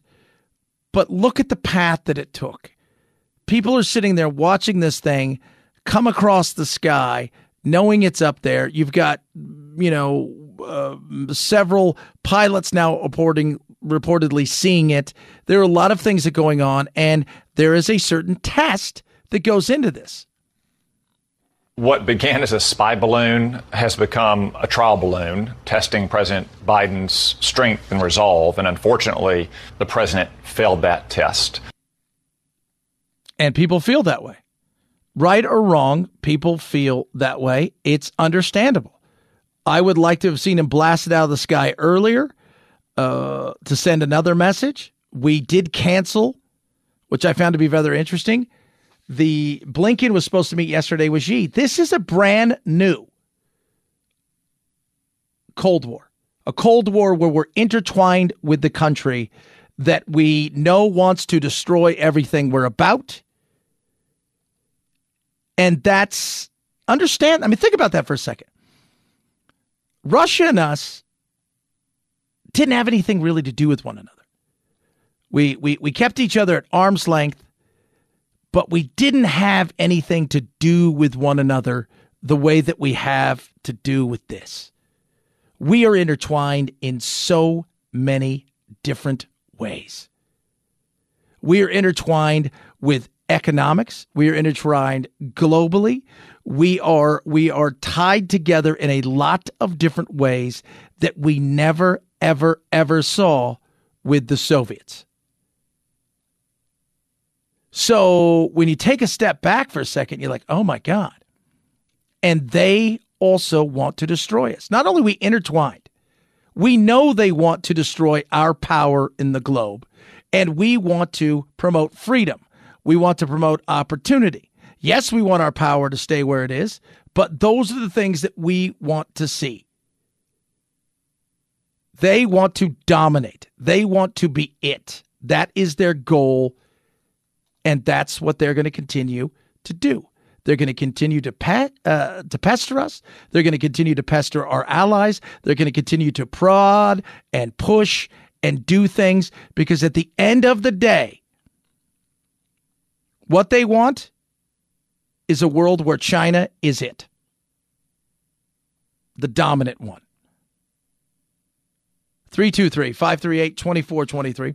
But look at the path that it took. People are sitting there watching this thing come across the sky, knowing it's up there. You've got, you know, uh, several pilots now reporting reportedly seeing it. There are a lot of things that are going on, and there is a certain test that goes into this. What began as a spy balloon has become a trial balloon, testing President Biden's strength and resolve. And unfortunately, the president failed that test. And people feel that way. Right or wrong, people feel that way. It's understandable. I would like to have seen him blasted out of the sky earlier uh, to send another message. We did cancel, which I found to be rather interesting the Blinken was supposed to meet yesterday with Xi. This is a brand new Cold War, a Cold War where we're intertwined with the country that we know wants to destroy everything we're about. And that's understand. I mean, think about that for a second. Russia and us didn't have anything really to do with one another. We, we, we kept each other at arm's length but we didn't have anything to do with one another the way that we have to do with this. We are intertwined in so many different ways. We are intertwined with economics. We are intertwined globally. We are we are tied together in a lot of different ways that we never ever ever saw with the Soviets. So when you take a step back for a second, you're like, oh my God. And they also want to destroy us. Not only we intertwined, we know they want to destroy our power in the globe, and we want to promote freedom. We want to promote opportunity. Yes, we want our power to stay where it is, but those are the things that we want to see. They want to dominate. They want to be it. That is their goal and that's what they're going to continue to do. They're going to continue to pet, uh, to pester us. They're going to continue to pester our allies. They're going to continue to prod and push and do things because at the end of the day, what they want is a world where China is it, the dominant one. 323 538 2423.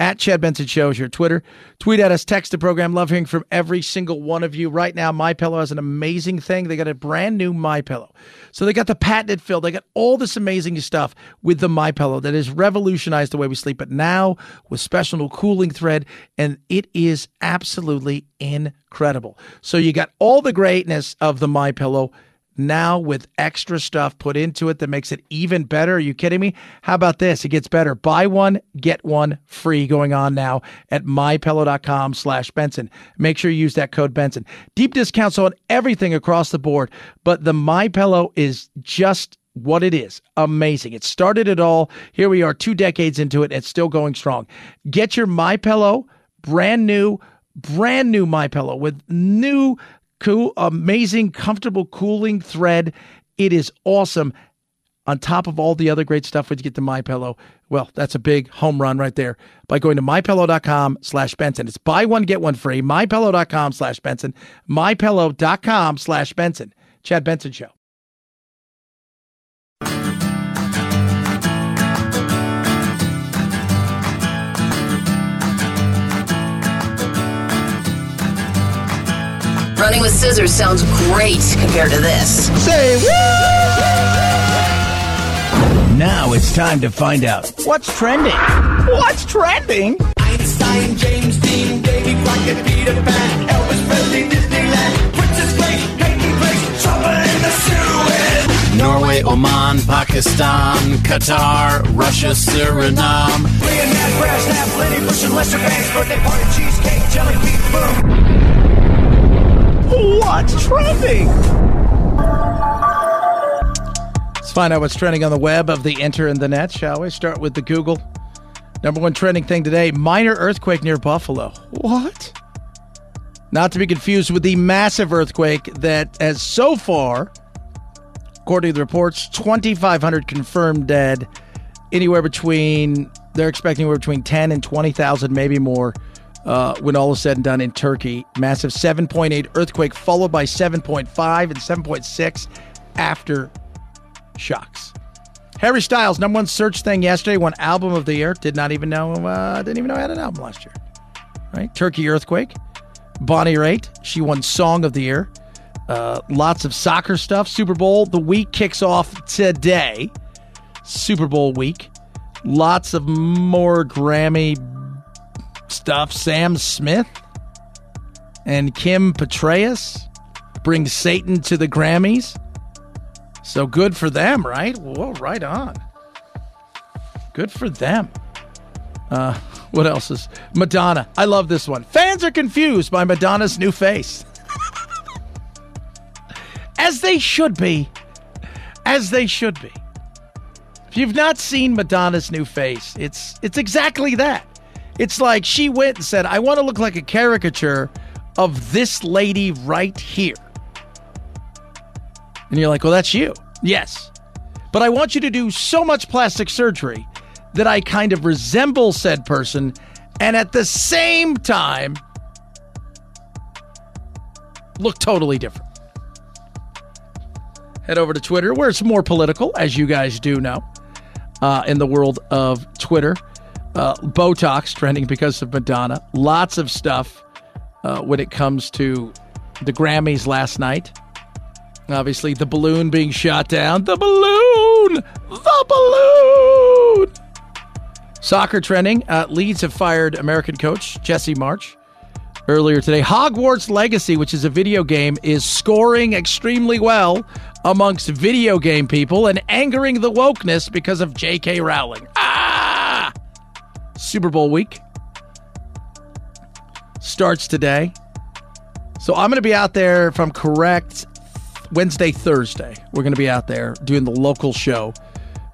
At Chad Benson Show is your Twitter. Tweet at us, text the program. Love hearing from every single one of you. Right now, My Pillow has an amazing thing. They got a brand new My Pillow. So they got the patented fill. They got all this amazing stuff with the My Pillow that has revolutionized the way we sleep. But now with special cooling thread, and it is absolutely incredible. So you got all the greatness of the My Pillow now with extra stuff put into it that makes it even better. Are you kidding me? How about this? It gets better. Buy one, get one free going on now at mypillow.com slash Benson. Make sure you use that code Benson. Deep discounts on everything across the board, but the My Pillow is just what it is. Amazing. It started it all. Here we are 2 decades into it and it's still going strong. Get your My Pillow brand new brand new my pillow with new cool, amazing, comfortable cooling thread. It is awesome. On top of all the other great stuff when you get to My Pillow, well, that's a big home run right there. By going to mypillow.com slash Benson. It's buy one, get one free. Mypillow.com slash Benson. Mypillow.com slash Benson. Chad Benson Show. Running with scissors sounds great compared to this. Say Now it's time to find out what's trending. What's trending? Einstein, James Dean, Davy Crockett, Peter Pan, Elvis Presley, Disneyland, Princess Grace, Peyton Place, trouble in the Suez. Norway, Oman, Pakistan, Qatar, Russia, Suriname. Leonard, Brass, Snap, Lenny Bruce, and Lester Bangs, birthday party, cheesecake, jelly bean, boom. What's trending? Let's find out what's trending on the web of the enter and the net, shall we? Start with the Google. Number one trending thing today minor earthquake near Buffalo. What? Not to be confused with the massive earthquake that has so far, according to the reports, 2,500 confirmed dead, anywhere between they're expecting anywhere between 10 and 20,000, maybe more, uh, when all is said and done in Turkey. Massive 7.8 earthquake, followed by 7.5 and 7.6 after shocks. Harry Styles, number one search thing yesterday, won album of the year. Did not even know, uh, didn't even know I had an album last year. Right? Turkey earthquake. Bonnie Raitt, she won song of the year. Uh, lots of soccer stuff. Super Bowl, the week kicks off today. Super Bowl week. Lots of more Grammy stuff. Sam Smith and Kim Petras bring Satan to the Grammys. So good for them, right? Well, right on. Good for them. Uh, what else is Madonna? I love this one. Fans are confused by Madonna's new face. As they should be. As they should be. If you've not seen Madonna's new face, it's it's exactly that. It's like she went and said, "I want to look like a caricature of this lady right here." And you're like, "Well, that's you." Yes. But I want you to do so much plastic surgery that I kind of resemble said person and at the same time look totally different. Head over to Twitter where it's more political, as you guys do know, uh, in the world of Twitter. Uh, Botox trending because of Madonna. Lots of stuff uh, when it comes to the Grammys last night. Obviously, the balloon being shot down. The balloon! The balloon! Soccer trending. Uh, Leeds have fired American coach Jesse Marsch earlier today. Hogwarts Legacy, which is a video game, is scoring extremely well amongst video game people and angering the wokeness because of J.K. Rowling. Ah! Super Bowl week starts today. So I'm going to be out there, if I'm correct, Wednesday, Thursday. We're going to be out there doing the local show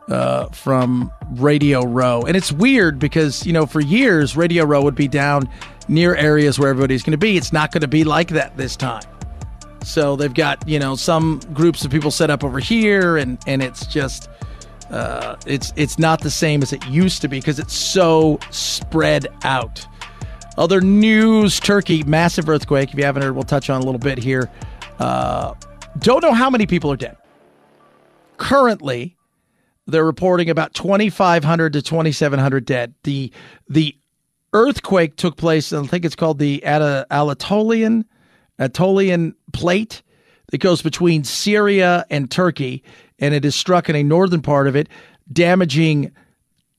uh, from Radio Row. And it's weird because, you know, for years, Radio Row would be down near areas where everybody's going to be. It's not going to be like that this time. So they've got, you know, some groups of people set up over here, and, and it's just. Uh, it's it's not the same as it used to be because it's so spread out. Other news: Turkey, massive earthquake. If you haven't heard, we'll touch on a little bit here. Uh, don't know how many people are dead. Currently, they're reporting about 2,500 to 2,700 dead. The the earthquake took place. I think it's called the Anatolian Anatolian plate that goes between Syria and Turkey, and it has struck in a northern part of it, damaging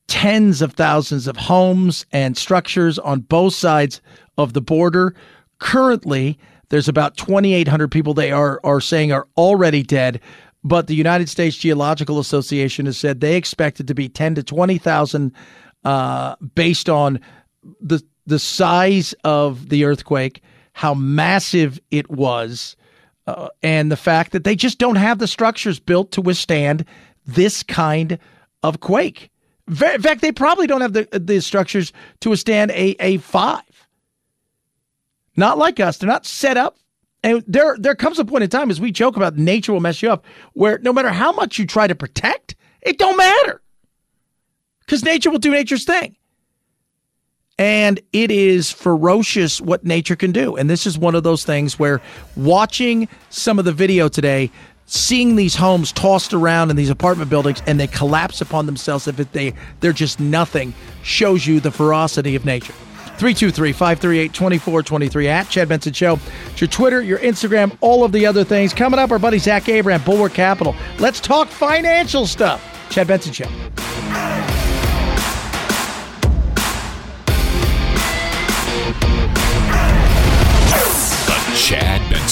tens of thousands of homes and structures on both sides of the border. Currently, there's about 2,800 people they are are saying are already dead, but the United States Geological Association has said they expect it to be 10 to 20,000 uh, based on the the size of the earthquake, how massive it was, uh, and the fact that they just don't have the structures built to withstand this kind of quake. In fact, they probably don't have the the structures to withstand a a five. Not like us. They're not set up. And there there comes a point in time as we joke about nature will mess you up, where no matter how much you try to protect, it don't matter. Because nature will do nature's thing. And it is ferocious what nature can do. And this is one of those things where watching some of the video today, seeing these homes tossed around in these apartment buildings and they collapse upon themselves if they they're just nothing shows you the ferocity of nature. 323-538-2423 at Chad Benson Show. It's your Twitter, your Instagram, all of the other things. Coming up, our buddy Zach Abraham, Bulwark Capital. Let's talk financial stuff. Chad Benson Show.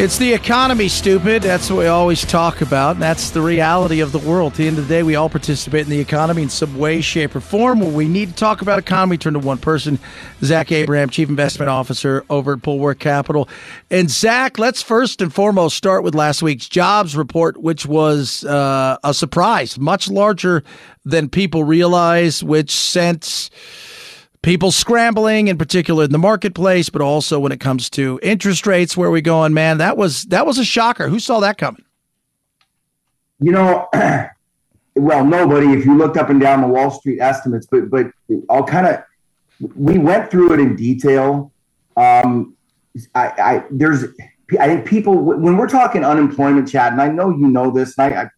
It's the economy, stupid. That's what we always talk about. And that's the reality of the world. At the end of the day, we all participate in the economy in some way, shape, or form. When we need to talk about economy, turn to one person, Zach Abraham, Chief Investment Officer over at Bulwark Capital. And Zach, let's first and foremost start with last week's jobs report, which was uh, a surprise, much larger than people realize, which sent people scrambling in particular in the marketplace but also when it comes to interest rates where we going man? That was that was a shocker. Who saw that coming? You know well nobody. If you looked up and down the wall street estimates but but i'll kind of we went through it in detail. Um I, I there's i think people when we're talking unemployment Chad and i know you know this and i, I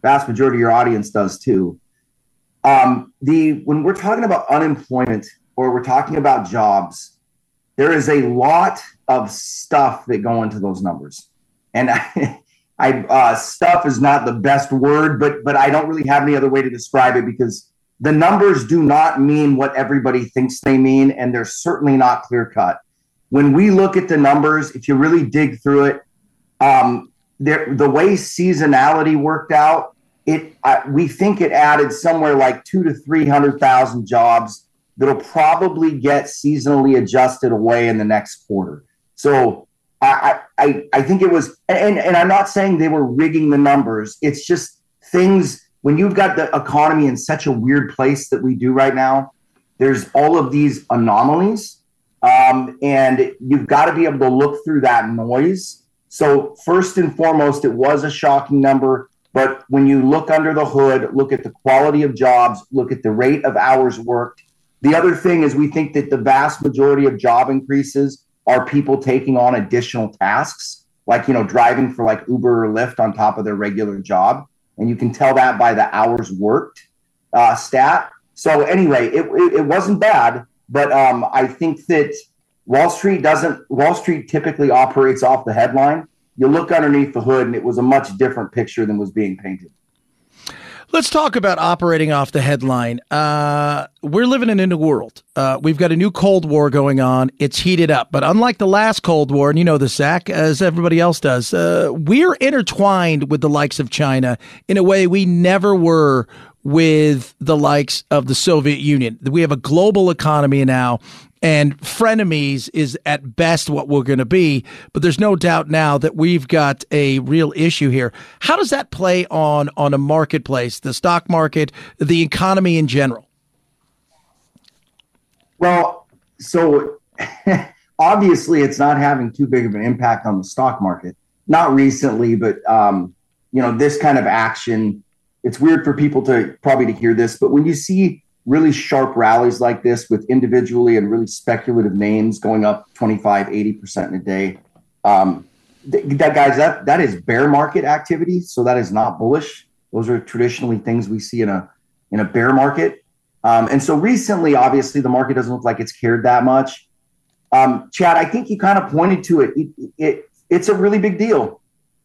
vast majority of your audience does too. Um the when we're talking about unemployment or we're talking about jobs, there is a lot of stuff that go into those numbers. And I, I uh, stuff is not the best word, but but I don't really have any other way to describe it because the numbers do not mean what everybody thinks they mean, and they're certainly not clear cut. When we look at the numbers, if you really dig through it, um, there, the way seasonality worked out, it uh, we think it added somewhere like two to three hundred thousand jobs that'll probably get seasonally adjusted away in the next quarter. So I, I, I think it was, and, and I'm not saying they were rigging the numbers. It's just things when you've got the economy in such a weird place that we do right now, there's all of these anomalies. Um, and you've got to be able to look through that noise. So, first and foremost, it was a shocking number. But when you look under the hood, look at the quality of jobs, look at the rate of hours worked, the other thing is we think that the vast majority of job increases are people taking on additional tasks, like you know driving for like Uber or Lyft on top of their regular job, and you can tell that by the hours worked uh, stat. So anyway, it, it, it wasn't bad, but um, I think that Wall Street doesn't. Wall Street typically operates off the headline. You look underneath the hood, and it was a much different picture than was being painted. Let's talk about operating off the headline. Uh, we're living in a new world. Uh, we've got a new Cold War going on. It's heated up. But unlike the last Cold War, and you know this, Zach, as everybody else does, uh, we're intertwined with the likes of China in a way we never were with the likes of the Soviet Union. We have a global economy now and frenemies is at best what we're going to be. But there's no doubt now that we've got a real issue here. How does that play on on a marketplace, the stock market, the economy in general? Well, so obviously it's not having too big of an impact on the stock market. Not recently, but um, you know this kind of action. It's weird for people to probably to hear this, but when you see really sharp rallies like this with individually and really speculative names going up 25, 80% in a day. Um, th- that guys, that that is bear market activity. So that is not bullish. Those are traditionally things we see in a in a bear market. Um, and so recently, obviously, the market doesn't look like it's cared that much. Um, Chad, I think you kind of pointed to it. It, it it's a really big deal.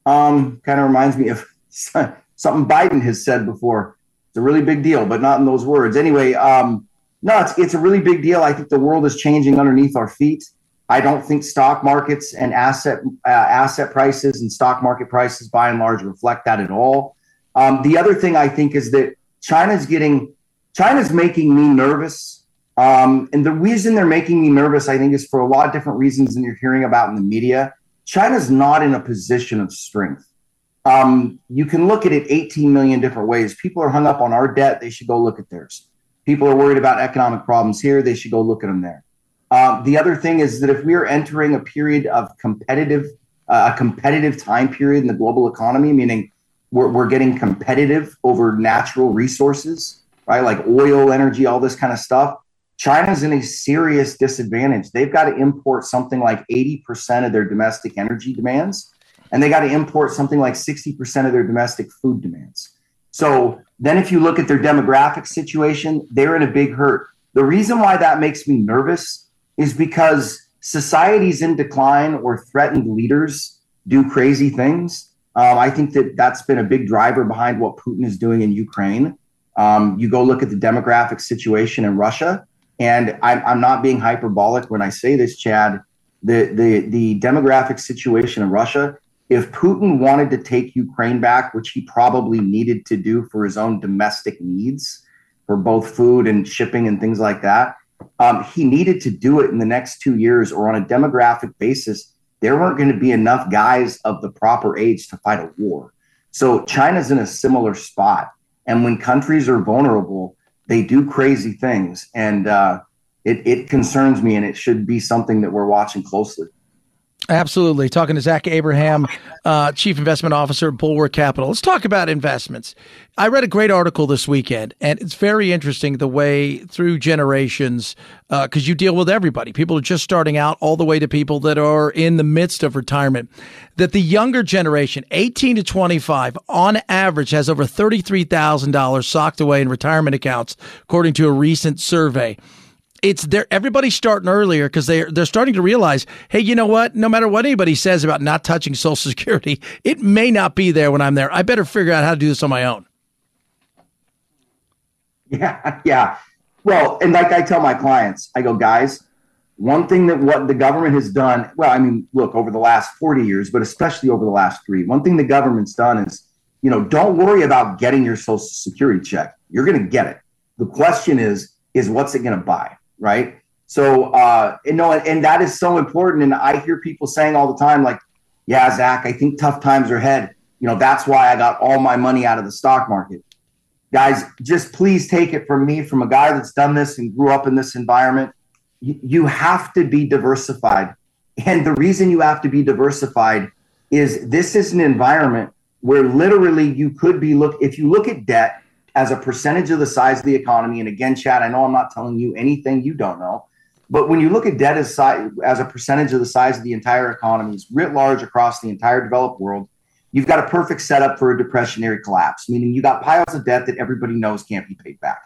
Um, kind of reminds me of something Biden has said before. It's a really big deal, but not in those words. Anyway, um, no, it's, it's a really big deal. I think the world is changing underneath our feet. I don't think stock markets and asset uh, asset prices and stock market prices, by and large, reflect that at all. Um, the other thing I think is that China's getting China's making me nervous, um, and the reason they're making me nervous, I think, is for a lot of different reasons than you're hearing about in the media. China's not in a position of strength um, you can look at it 18 million different ways. People are hung up on our debt. They should go look at theirs. People are worried about economic problems here. They should go look at them there. Um, the other thing is that if we are entering a period of competitive, uh, a competitive time period in the global economy, meaning we're, we're getting competitive over natural resources, right? Like oil, energy, all this kind of stuff. China's in a serious disadvantage. They've got to import something like 80% of their domestic energy demands and they got to import something like 60% of their domestic food demands. So then, if you look at their demographic situation, they're in a big hurt. The reason why that makes me nervous is because societies in decline or threatened leaders do crazy things. Um, I think that that's been a big driver behind what Putin is doing in Ukraine. Um, you go look at the demographic situation in Russia, and I'm, I'm not being hyperbolic when I say this, Chad. The, the, the demographic situation in Russia If Putin wanted to take Ukraine back, which he probably needed to do for his own domestic needs, for both food and shipping and things like that, um, he needed to do it in the next two years or on a demographic basis. There weren't going to be enough guys of the proper age to fight a war. So China's in a similar spot. And when countries are vulnerable, they do crazy things. And uh, it, it concerns me, and it should be something that we're watching closely. Absolutely. Talking to Zach Abraham, uh, Chief Investment Officer at Bulwark Capital. Let's talk about investments. I read a great article this weekend, and it's very interesting the way through generations, because uh, you deal with everybody. People are just starting out, all the way to people that are in the midst of retirement. That the younger generation, 18 to 25, on average, has over $33,000 socked away in retirement accounts, according to a recent survey it's there everybody's starting earlier because they're they're starting to realize hey you know what? No matter what anybody says about not touching social security it may not be there when i'm there. I better figure out how to do this on my own. Yeah yeah. Well and like i tell my clients i go guys one thing that what the government has done well i mean look over the last 40 years but especially over the last three one thing the government's done is you know don't worry about getting your social security check. You're going to get it. The question is is what's it going to buy right? So, uh, you know, and, and that is so important. And I hear people saying all the time, like, yeah, Zach, I think tough times are ahead. You know, that's why I got all my money out of the stock market. Guys, just please take it from me, from a guy that's done this and grew up in this environment. You have to be diversified. And the reason you have to be diversified is this is an environment where literally you could be look if you look at debt as a percentage of the size of the economy. And again, Chad, I know I'm not telling you anything you don't know, but when you look at debt as, as a percentage of the size of the entire economy, writ large across the entire developed world, you've got a perfect setup for a depressionary collapse, meaning you got piles of debt that everybody knows can't be paid back.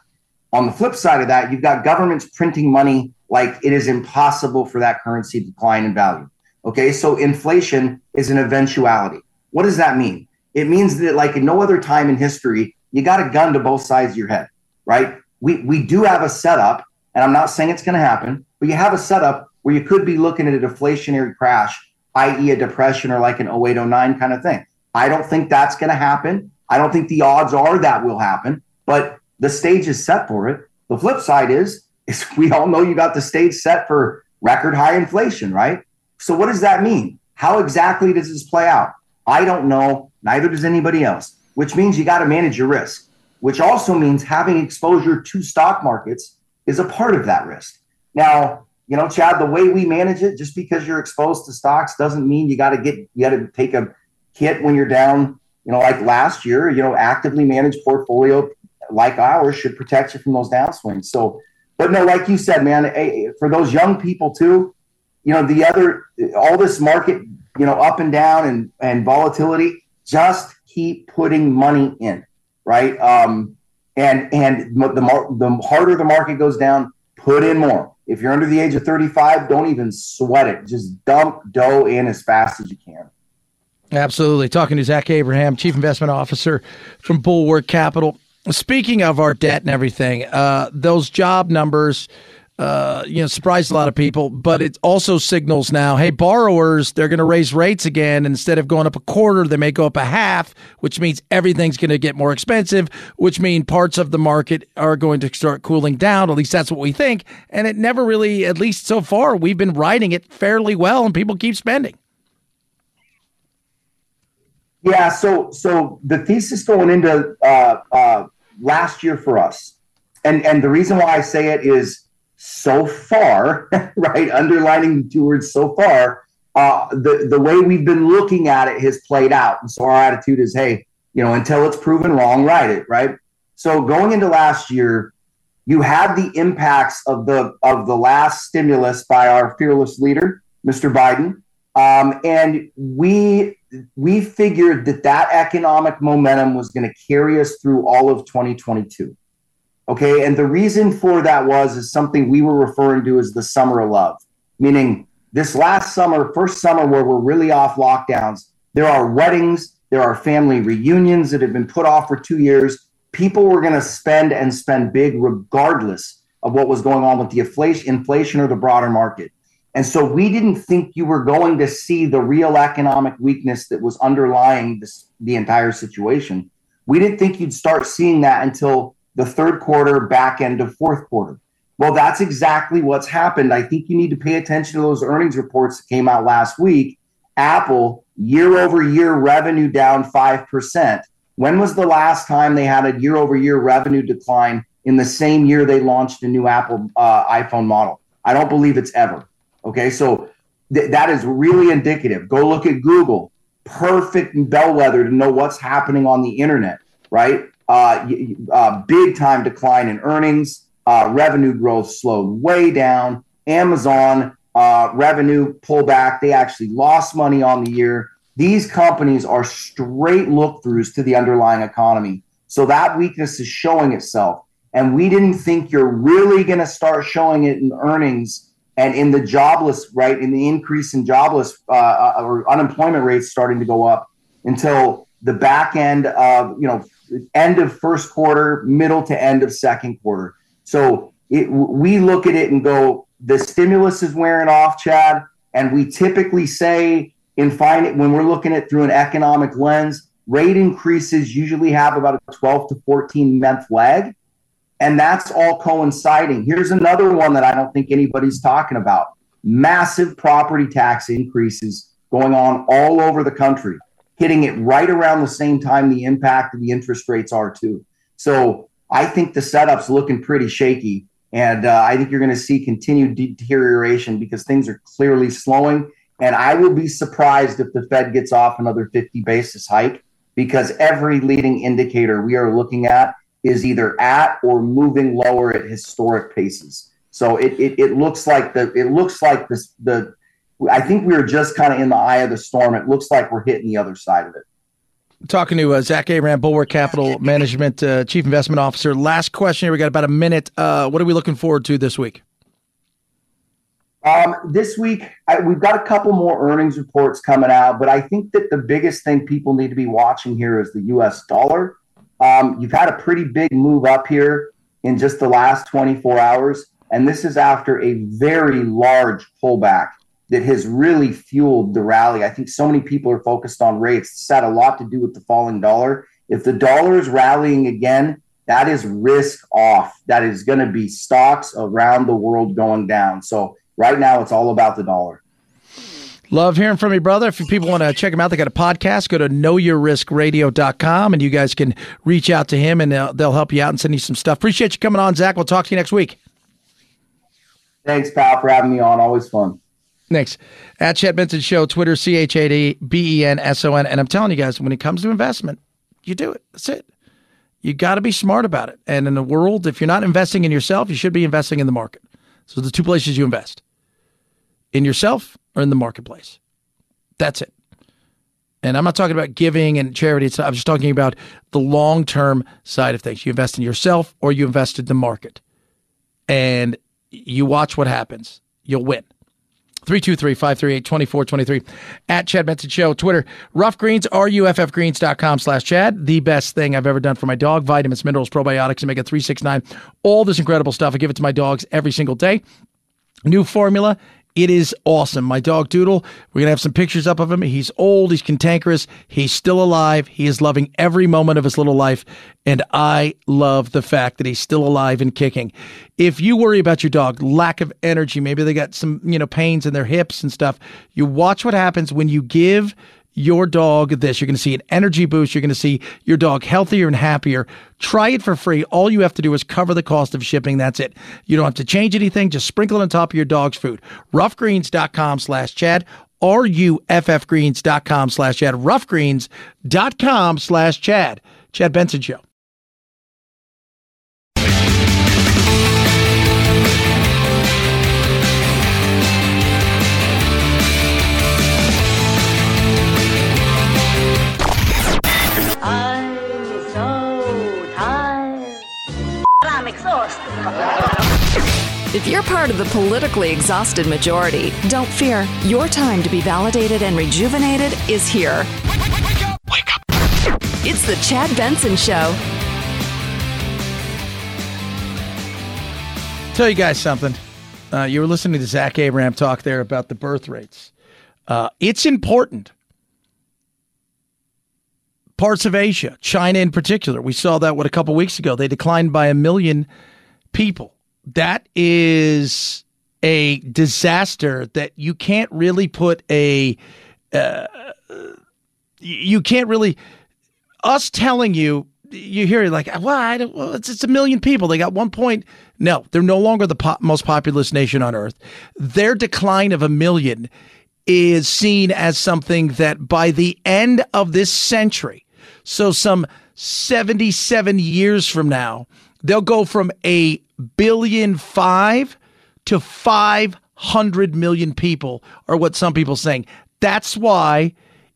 On the flip side of that, you've got governments printing money like it is impossible for that currency to decline in value. Okay, so inflation is an eventuality. What does that mean? It means that, like in no other time in history, you got a gun to both sides of your head, right? We we do have a setup, and I'm not saying it's going to happen, but you have a setup where you could be looking at a deflationary crash, i.e., a depression or like an 08, 09 kind of thing. I don't think that's going to happen. I don't think the odds are that will happen, but the stage is set for it. The flip side is, is we all know you got the stage set for record high inflation, right? So what does that mean? How exactly does this play out? I don't know. Neither does anybody else which means you got to manage your risk, which also means having exposure to stock markets is a part of that risk. Now, you know, Chad, the way we manage it, just because you're exposed to stocks doesn't mean you got to get, you got to take a hit when you're down, you know, like last year, you know, actively managed portfolio like ours should protect you from those downswings. So, but no, like you said, man, for those young people too, you know, the other, all this market, you know, up and down and, and volatility, just keep putting money in, right? Um, and and the mar- the harder the market goes down, put in more. If you're under the age of 35, don't even sweat it. Just dump dough in as fast as you can. Absolutely. Talking to Zach Abraham, Chief Investment Officer from Bulwark Capital. Speaking of our debt and everything, uh, those job numbers uh, you know, surprised a lot of people, but it also signals now, hey, borrowers, they're going to raise rates again. Instead of going up a quarter, they may go up a half, which means everything's going to get more expensive, which means parts of the market are going to start cooling down. At least that's what we think. And it never really, at least so far, we've been riding it fairly well and people keep spending. Yeah, so so the thesis going into uh, uh, last year for us, and and the reason why I say it is so far, right? Underlining the two words so far, uh, the, the way we've been looking at it has played out. And so our attitude is, hey, you know, until it's proven wrong, write it, right? So going into last year, you had the impacts of the of the last stimulus by our fearless leader, Mr. Biden, um, and we we figured that that economic momentum was going to carry us through all of 2022. Okay. And the reason for that was is something we were referring to as the summer of love, meaning this last summer, first summer where we're really off lockdowns, there are weddings, there are family reunions that have been put off for two years. People were going to spend and spend big regardless of what was going on with the inflation, or the broader market. And so we didn't think you were going to see the real economic weakness that was underlying this, the entire situation. We didn't think you'd start seeing that until the third quarter, back end of fourth quarter. Well, that's exactly what's happened. I think you need to pay attention to those earnings reports that came out last week. Apple, year over year revenue down 5%. When was the last time they had a year over year revenue decline in the same year they launched a new Apple uh, iPhone model? I don't believe it's ever. Okay, so th- that is really indicative. Go look at Google, perfect bellwether to know what's happening on the internet, right? Uh, uh, big time decline in earnings, uh, revenue growth slowed way down. Amazon uh, revenue pullback, they actually lost money on the year. These companies are straight look throughs to the underlying economy. So that weakness is showing itself. And we didn't think you're really going to start showing it in earnings and in the jobless, right, in the increase in jobless uh, or unemployment rates starting to go up until the back end of, you know, end of first quarter, middle to end of second quarter. So it, we look at it and go, the stimulus is wearing off, Chad. And we typically say in fine when we're looking at through an economic lens, rate increases usually have about a 12 to 14 month lag. And that's all coinciding. Here's another one that I don't think anybody's talking about massive property tax increases going on all over the country, hitting it right around the same time the impact of the interest rates are, too. So I think the setup's looking pretty shaky. And uh, I think you're going to see continued deterioration because things are clearly slowing. And I will be surprised if the Fed gets off another 50 basis hike because every leading indicator we are looking at is either at or moving lower at historic paces. So it, it, it looks like the it looks like this the I think we are just kind of in the eye of the storm. It looks like we're hitting the other side of it. Talking to uh, Zach Abraham, Bulwark Capital Management uh, Chief Investment Officer. Last question here. We got about a minute. Uh, what are we looking forward to this week? Um, this week, I, we've got a couple more earnings reports coming out, but I think that the biggest thing people need to be watching here is the U.S. dollar. Um, you've had a pretty big move up here in just the last 24 hours. And this is after a very large pullback that has really fueled the rally. I think so many people are focused on rates. It's had a lot to do with the falling dollar. If the dollar is rallying again, that is risk off. That is going to be stocks around the world going down. So right now, it's all about the dollar. Love hearing from you, brother. If people want to check him out, they got a podcast. Go to knowyourriskradio.com and you guys can reach out to him and they'll, they'll help you out and send you some stuff. Appreciate you coming on, Zach. We'll talk to you next week. Thanks, pal, for having me on. Always fun. Thanks. At Chad Benson Show, Twitter, C H A D B E N S O N. And I'm telling you guys, when it comes to investment, you do it. That's it. You got to be smart about it. And in the world, if you're not investing in yourself, you should be investing in the market. So the two places you invest in yourself or in the marketplace. That's it. And I'm not talking about giving and charity. I'm just talking about the long term side of things. You invest in yourself or you invest in the market. And you watch what happens. You'll win. 323-538-2423 at Chad Benson Show. Twitter, Ruff Greens, ruffgreens.com slash Chad. The best thing I've ever done for my dog. Vitamins, minerals, probiotics, omega 369. All this incredible stuff. I give it to my dogs every single day. New formula it is awesome. My dog Doodle, we're going to have some pictures up of him. He's old, he's cantankerous, he's still alive. He is loving every moment of his little life. And I love the fact that he's still alive and kicking. If you worry about your dog, lack of energy, maybe they got some, you know, pains in their hips and stuff, you watch what happens when you give your dog this. You're going to see an energy boost. You're going to see your dog healthier and happier. Try it for free. All you have to do is cover the cost of shipping. That's it. You don't have to change anything. Just sprinkle it on top of your dog's food. Ruffgreens.com slash Chad. R-U-F-F-Greens.com slash Chad. Ruffgreens.com slash Chad. Chad Benson Show. If you're part of the politically exhausted majority, don't fear. Your time to be validated and rejuvenated is here. Wake up! Wake up! It's the Chad Benson Show. Tell you guys something. Uh, you were listening to Zach Abraham talk there about the birth rates. Uh, it's important. Parts of Asia, China in particular, we saw that what a couple weeks ago. They declined by a million people. That is a disaster that you can't really put a. Uh, you can't really. Us telling you you hear it like, well, I don't, well it's, it's a million people. They got one point. No, they're no longer the po- most populous nation on earth. Their decline of a million is seen as something that by the end of this century, so some 77 years from now, they'll go from a billion five to 500 million people, are what some people are saying. That's why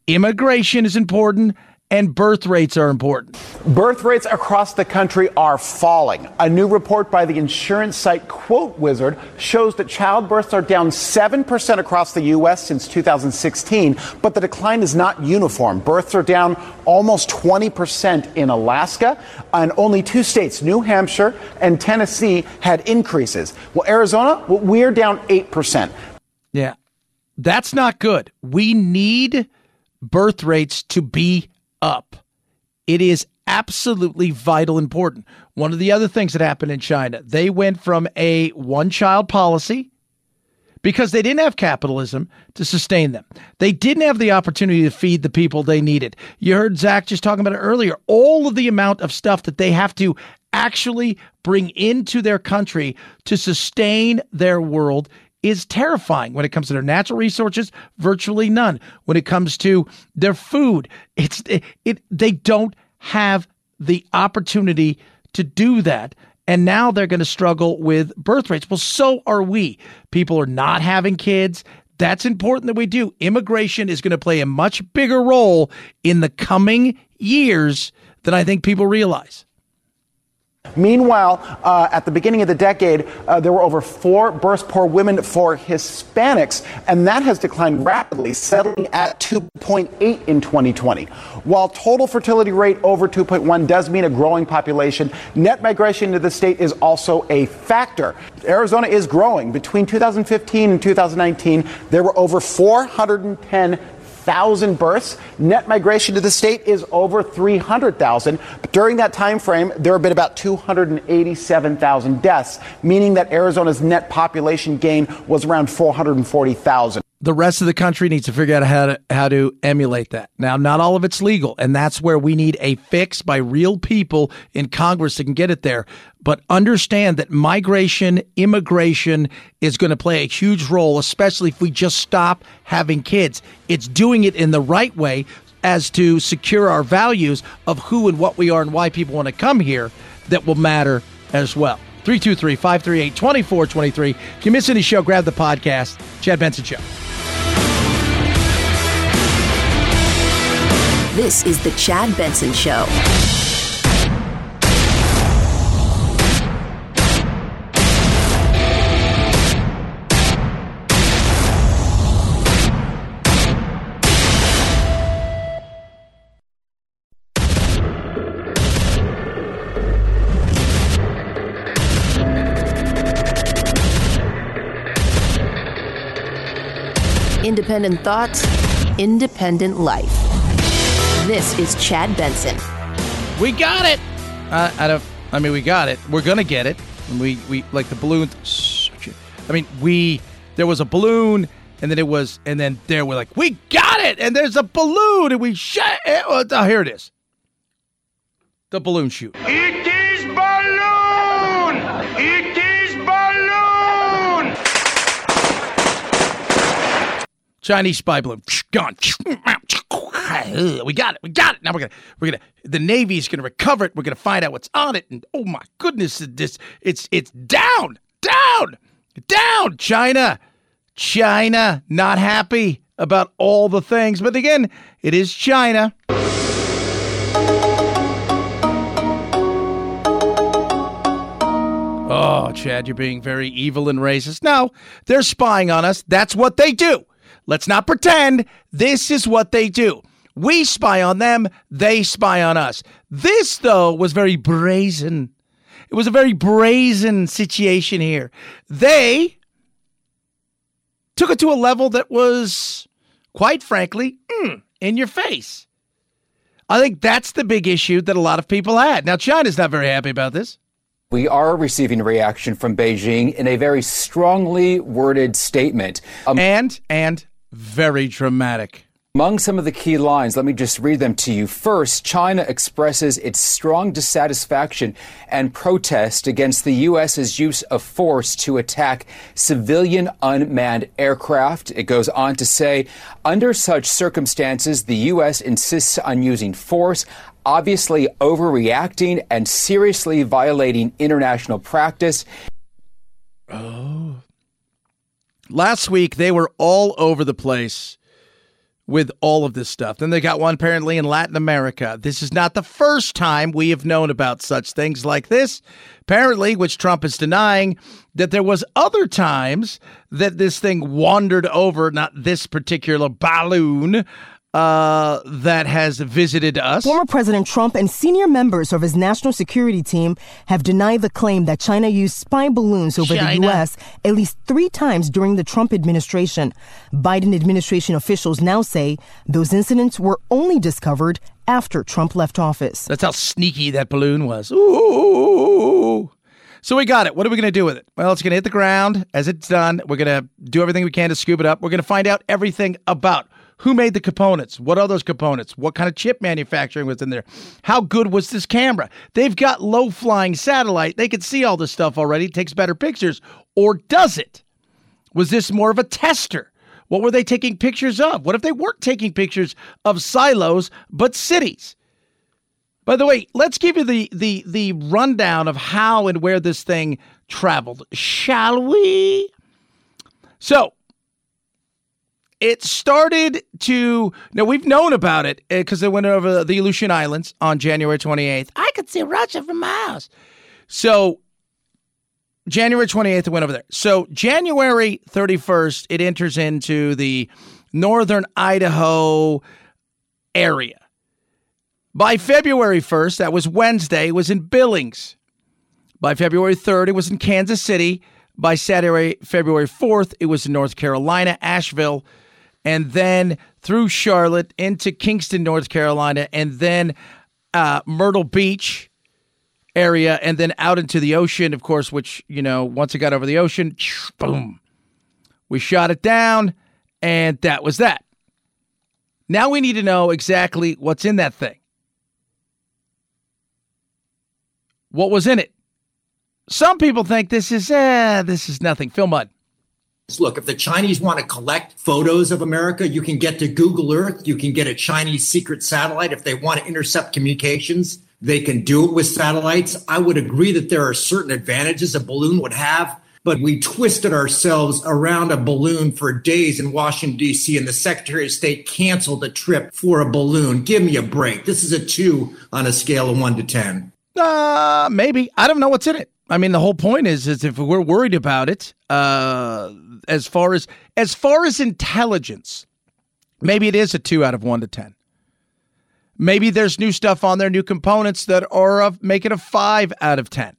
immigration is important and birth rates are important. Birth rates across the country are falling. A new report by the insurance site Quote Wizard shows that childbirths are down 7% across the U.S. since 2016, but the decline is not uniform. Births are down almost 20% in Alaska, and only two states, New Hampshire and Tennessee, had increases. Well, Arizona, well, we're down 8%. Yeah, that's not good. We need birth rates to be up. It is absolutely vital important. One of the other things that happened in China, they went from a one child policy because they didn't have capitalism to sustain them. They didn't have the opportunity to feed the people they needed. You heard Zach just talking about it earlier. All of the amount of stuff that they have to actually bring into their country to sustain their world is terrifying when it comes to their natural resources virtually none. When it comes to their food it's it, it they don't have the opportunity to do that. And now they're going to struggle with birth rates. Well so are we. People are not having kids. That's important that we do. Immigration is going to play a much bigger role in the coming years than i think people realize Meanwhile, uh, at the beginning of the decade, uh, there were over four births per women for Hispanics, and that has declined rapidly, settling at 2.8 in 2020. While total fertility rate over 2.1 does mean a growing population, net migration to the state is also a factor. Arizona is growing. Between 2015 and 2019, there were over 410 thousand births. Net migration to the state is over 300,000. But during that time frame, there have been about 287,000 deaths, meaning that Arizona's net population gain was around 440,000 the rest of the country needs to figure out how to how to emulate that. Now, not all of it's legal, and that's where we need a fix by real people in Congress that can get it there. But understand that migration, immigration is going to play a huge role, especially if we just stop having kids. It's doing it in the right way as to secure our values of who and what we are and why people want to come here that will matter as well. 323 538 2423. If you miss any show, grab the podcast. Chad Benson Show. This is The Chad Benson Show. Independent thoughts, independent life. This is Chad Benson. We got it. Uh, I don't. I mean, we got it. We're gonna get it. And We we like the balloon. I mean, we there was a balloon, and then it was, and then there we're like, we got it, and there's a balloon, and we shut. It. Oh, here it is. The balloon shoot. It Chinese spy balloon. Gone. We got it. We got it. Now we're gonna we're gonna the Navy's gonna recover it. We're gonna find out what's on it. And oh my goodness, this it's it's down, down, down. China, China, not happy about all the things. But again, it is China. Oh, Chad, you're being very evil and racist. No, they're spying on us. That's what they do. Let's not pretend this is what they do. We spy on them, they spy on us. This, though, was very brazen. It was a very brazen situation here. They took it to a level that was, quite frankly, mm, in your face. I think that's the big issue that a lot of people had. Now, China's not very happy about this. We are receiving reaction from Beijing in a very strongly worded statement. Um, and, and very dramatic. Among some of the key lines, let me just read them to you. First, China expresses its strong dissatisfaction and protest against the U.S.'s use of force to attack civilian unmanned aircraft. It goes on to say, under such circumstances, the U.S. insists on using force, obviously overreacting and seriously violating international practice. Oh. Last week, they were all over the place with all of this stuff. Then they got one apparently in Latin America. This is not the first time we have known about such things like this. Apparently, which Trump is denying that there was other times that this thing wandered over not this particular balloon uh, that has visited us. Former President Trump and senior members of his national security team have denied the claim that China used spy balloons over China. the U.S. at least three times during the Trump administration. Biden administration officials now say those incidents were only discovered after Trump left office. That's how sneaky that balloon was. Ooh. So we got it. What are we going to do with it? Well, it's going to hit the ground as it's done. We're going to do everything we can to scoop it up. We're going to find out everything about who made the components? What are those components? What kind of chip manufacturing was in there? How good was this camera? They've got low flying satellite. They can see all this stuff already. It takes better pictures. Or does it? Was this more of a tester? What were they taking pictures of? What if they weren't taking pictures of silos but cities? By the way, let's give you the the the rundown of how and where this thing traveled, shall we? So, it started to now we've known about it because uh, it went over the Aleutian Islands on January 28th. I could see Russia from my house. So January 28th, it went over there. So January 31st, it enters into the northern Idaho area. By February 1st, that was Wednesday, it was in Billings. By February 3rd, it was in Kansas City. By Saturday, February 4th, it was in North Carolina, Asheville and then through Charlotte into Kinston, North Carolina, and then uh, Myrtle Beach area, and then out into the ocean, of course, which, you know, once it got over the ocean, boom, we shot it down, and that was that. Now we need to know exactly what's in that thing. What was in it? Some people think this is, eh, this is nothing. Phil Mudd. Look, if the Chinese want to collect photos of America, you can get to Google Earth. You can get a Chinese secret satellite. If they want to intercept communications, they can do it with satellites. I would agree that there are certain advantages a balloon would have, but we twisted ourselves around a balloon for days in Washington, D.C., and the Secretary of State canceled a trip for a balloon. Give me a break. This is a two on a scale of one to 10. Uh, maybe. I don't know what's in it. I mean, the whole point is, is if we're worried about it, uh, as far as as far as intelligence, maybe it is a two out of one to ten. Maybe there's new stuff on there, new components that are of make it a five out of ten.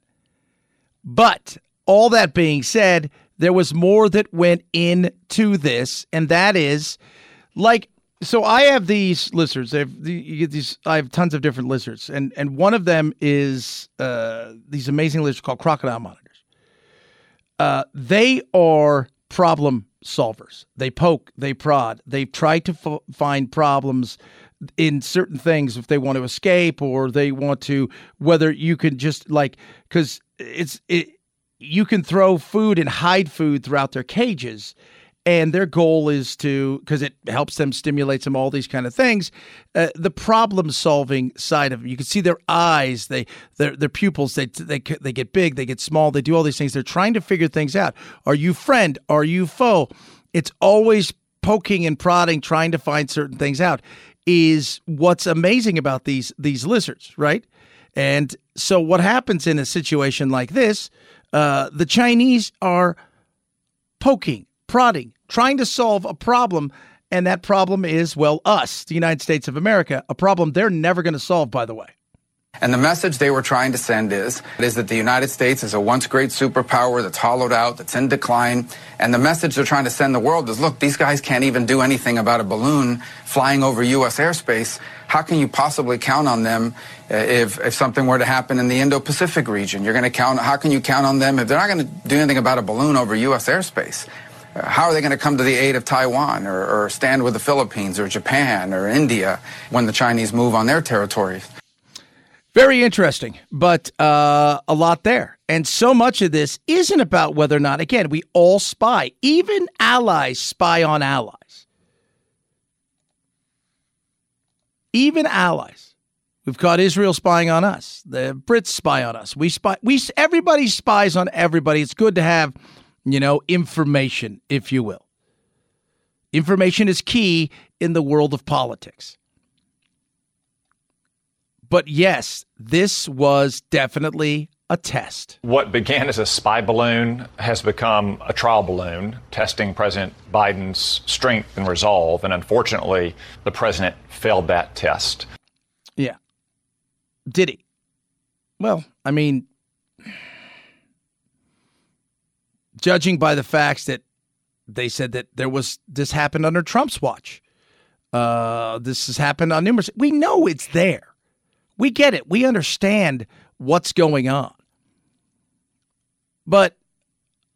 But all that being said, there was more that went into this, and that is like so I have these lizards. I have these. I have tons of different lizards, and and one of them is uh, these amazing lizards called crocodile monitors. Uh, they are problem solvers. They poke, they prod, they try to f- find problems in certain things if they want to escape or they want to whether you can just like because it's it you can throw food and hide food throughout their cages and their goal is to because it helps them stimulates them all these kind of things uh, the problem solving side of them you can see their eyes they their, their pupils they, they they get big they get small they do all these things. They're trying to figure things out. Are you friend? Are you foe? It's always poking and prodding trying to find certain things out is what's amazing about these these lizards right? And so what happens in a situation like this uh, the chinese are poking prodding, trying to solve a problem. And that problem is, well, us, the United States of America, a problem they're never going to solve, by the way. And the message they were trying to send is, is that the United States is a once great superpower that's hollowed out, that's in decline. And the message they're trying to send the world is, look, these guys can't even do anything about a balloon flying over U.S. airspace. How can you possibly count on them uh, if, if something were to happen in the Indo-Pacific region? You're going to count, how can you count on them if they're not going to do anything about a balloon over U.S. airspace? How are they going to come to the aid of Taiwan or, or stand with the Philippines or Japan or India when the Chinese move on their territories? Very interesting, but uh, a lot there. And so much of this isn't about whether or not, again, we all spy. Even allies spy on allies. Even allies. We've caught Israel spying on us. The Brits spy on us. We spy. We everybody spies on everybody. It's good to have, you know, information, if you will. Information is key in the world of politics. But yes, this was definitely a test. What began as a spy balloon has become a trial balloon, testing President Biden's strength and resolve. And unfortunately, the president failed that test. Yeah. Did he? Well, I mean, judging by the facts that they said that there was this happened under Trump's watch. Uh, this has happened on numerous. We know it's there. We get it. We understand what's going on. But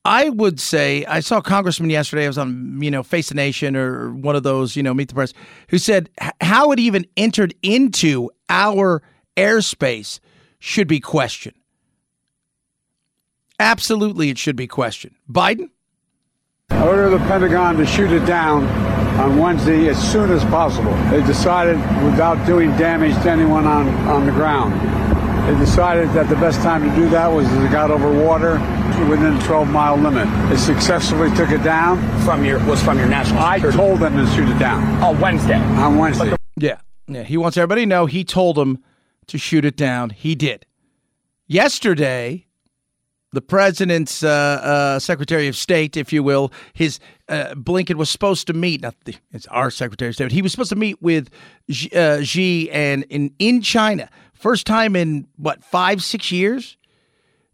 I would say I saw a congressman yesterday. I was on, you know, Face the Nation or one of those, you know, Meet the Press, who said how it even entered into our airspace should be questioned. Absolutely, it should be questioned. Biden? I ordered the Pentagon to shoot it down on Wednesday as soon as possible. They decided, without doing damage to anyone on, on the ground, they decided that the best time to do that was as it got over water within 12 mile limit. They successfully took it down. From your was from your national. I security. told them to shoot it down. Oh, Wednesday. On Wednesday. Yeah. Yeah. He wants everybody to know he told them to shoot it down. He did. Yesterday, the president's uh, uh, Secretary of State, if you will, his uh, Blinken was supposed to meet. Not the, it's our Secretary of State. He was supposed to meet with Xi, uh, Xi and in in China. First time in what five six years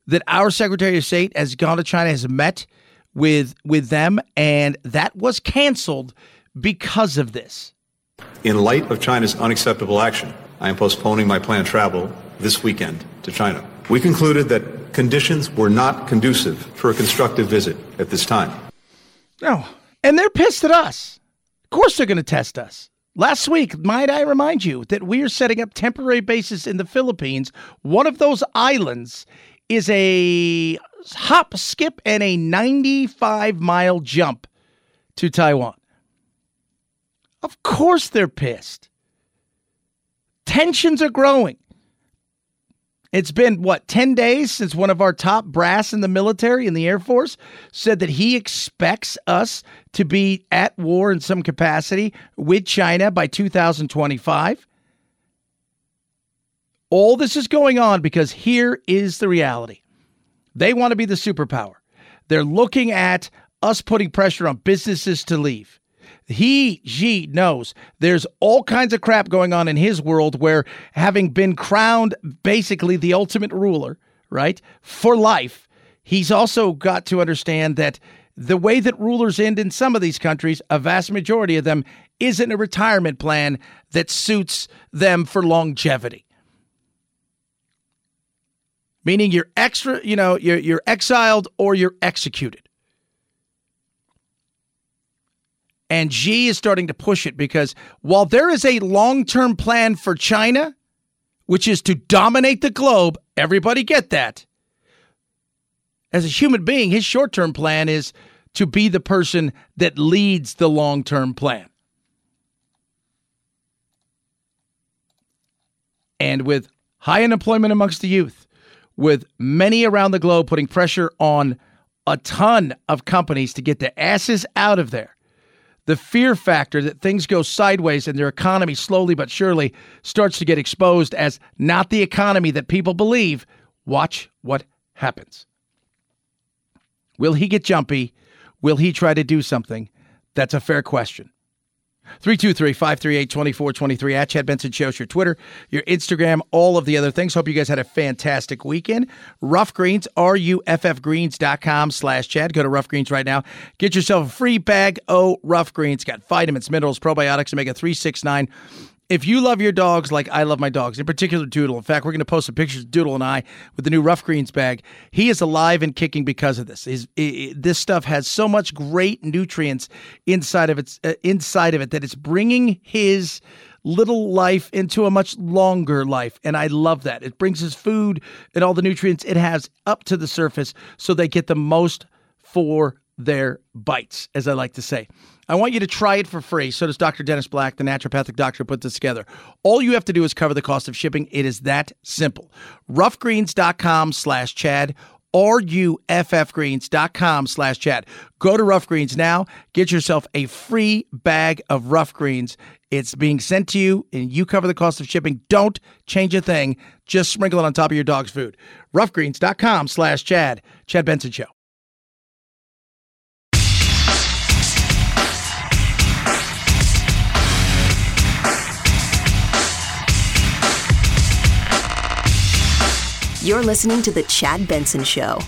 that our Secretary of State has gone to China has met with with them, and that was canceled because of this. In light of China's unacceptable action, I am postponing my planned travel this weekend to China. We concluded that conditions were not conducive for a constructive visit at this time. No. And they're pissed at us. Of course they're going to test us. Last week, might I remind you that we are setting up temporary bases in the Philippines. One of those islands is a hop, skip, and a 95 mile jump to Taiwan. Of course they're pissed. Tensions are growing. It's been, what, 10 days since one of our top brass in the military, in the Air Force, said that he expects us to be at war in some capacity with China by 2025. All this is going on because here is the reality they want to be the superpower. They're looking at us putting pressure on businesses to leave. He, she knows there's all kinds of crap going on in his world where, having been crowned basically the ultimate ruler, right, for life, he's also got to understand that the way that rulers end in some of these countries, a vast majority of them, isn't a retirement plan that suits them for longevity. Meaning you're extra, you know, you're, you're exiled or you're executed. And Xi is starting to push it because while there is a long term plan for China, which is to dominate the globe, everybody get that. As a human being, his short term plan is to be the person that leads the long term plan. And with high unemployment amongst the youth, with many around the globe putting pressure on a ton of companies to get their asses out of there the fear factor that things go sideways and their economy slowly but surely starts to get exposed as not the economy that people believe, watch what happens. Will he get jumpy? Will he try to do something? That's a fair question. 323 538 2423 at Chad Benson Show's Your Twitter, your Instagram, all of the other things. Hope you guys had a fantastic weekend. Ruff Greens, R-U-F-F-Greens.com slash Chad. Go to Ruff Greens right now. Get yourself a free bag of Ruff Greens. Got vitamins, minerals, probiotics, omega 369 if you love your dogs like I love my dogs, in particular Doodle, in fact, we're going to post some pictures of Doodle and I with the new Ruff Greens bag. He is alive and kicking because of this. This stuff has so much great nutrients inside of it, uh, inside of it that it's bringing his little life into a much longer life. And I love that. It brings his food and all the nutrients it has up to the surface so they get the most for their bites, as I like to say. I want you to try it for free. So does Dr. Dennis Black, the naturopathic doctor, put this together. All you have to do is cover the cost of shipping. It is that simple. Ruffgreens.com slash Chad. R-U-F-F-Greens.com slash Chad. Go to Ruff Greens now. Get yourself a free bag of Ruff Greens. It's being sent to you, and you cover the cost of shipping. Don't change a thing. Just sprinkle it on top of your dog's food. Ruffgreens.com slash Chad. Chad Benson Show. You're listening to The Chad Benson Show.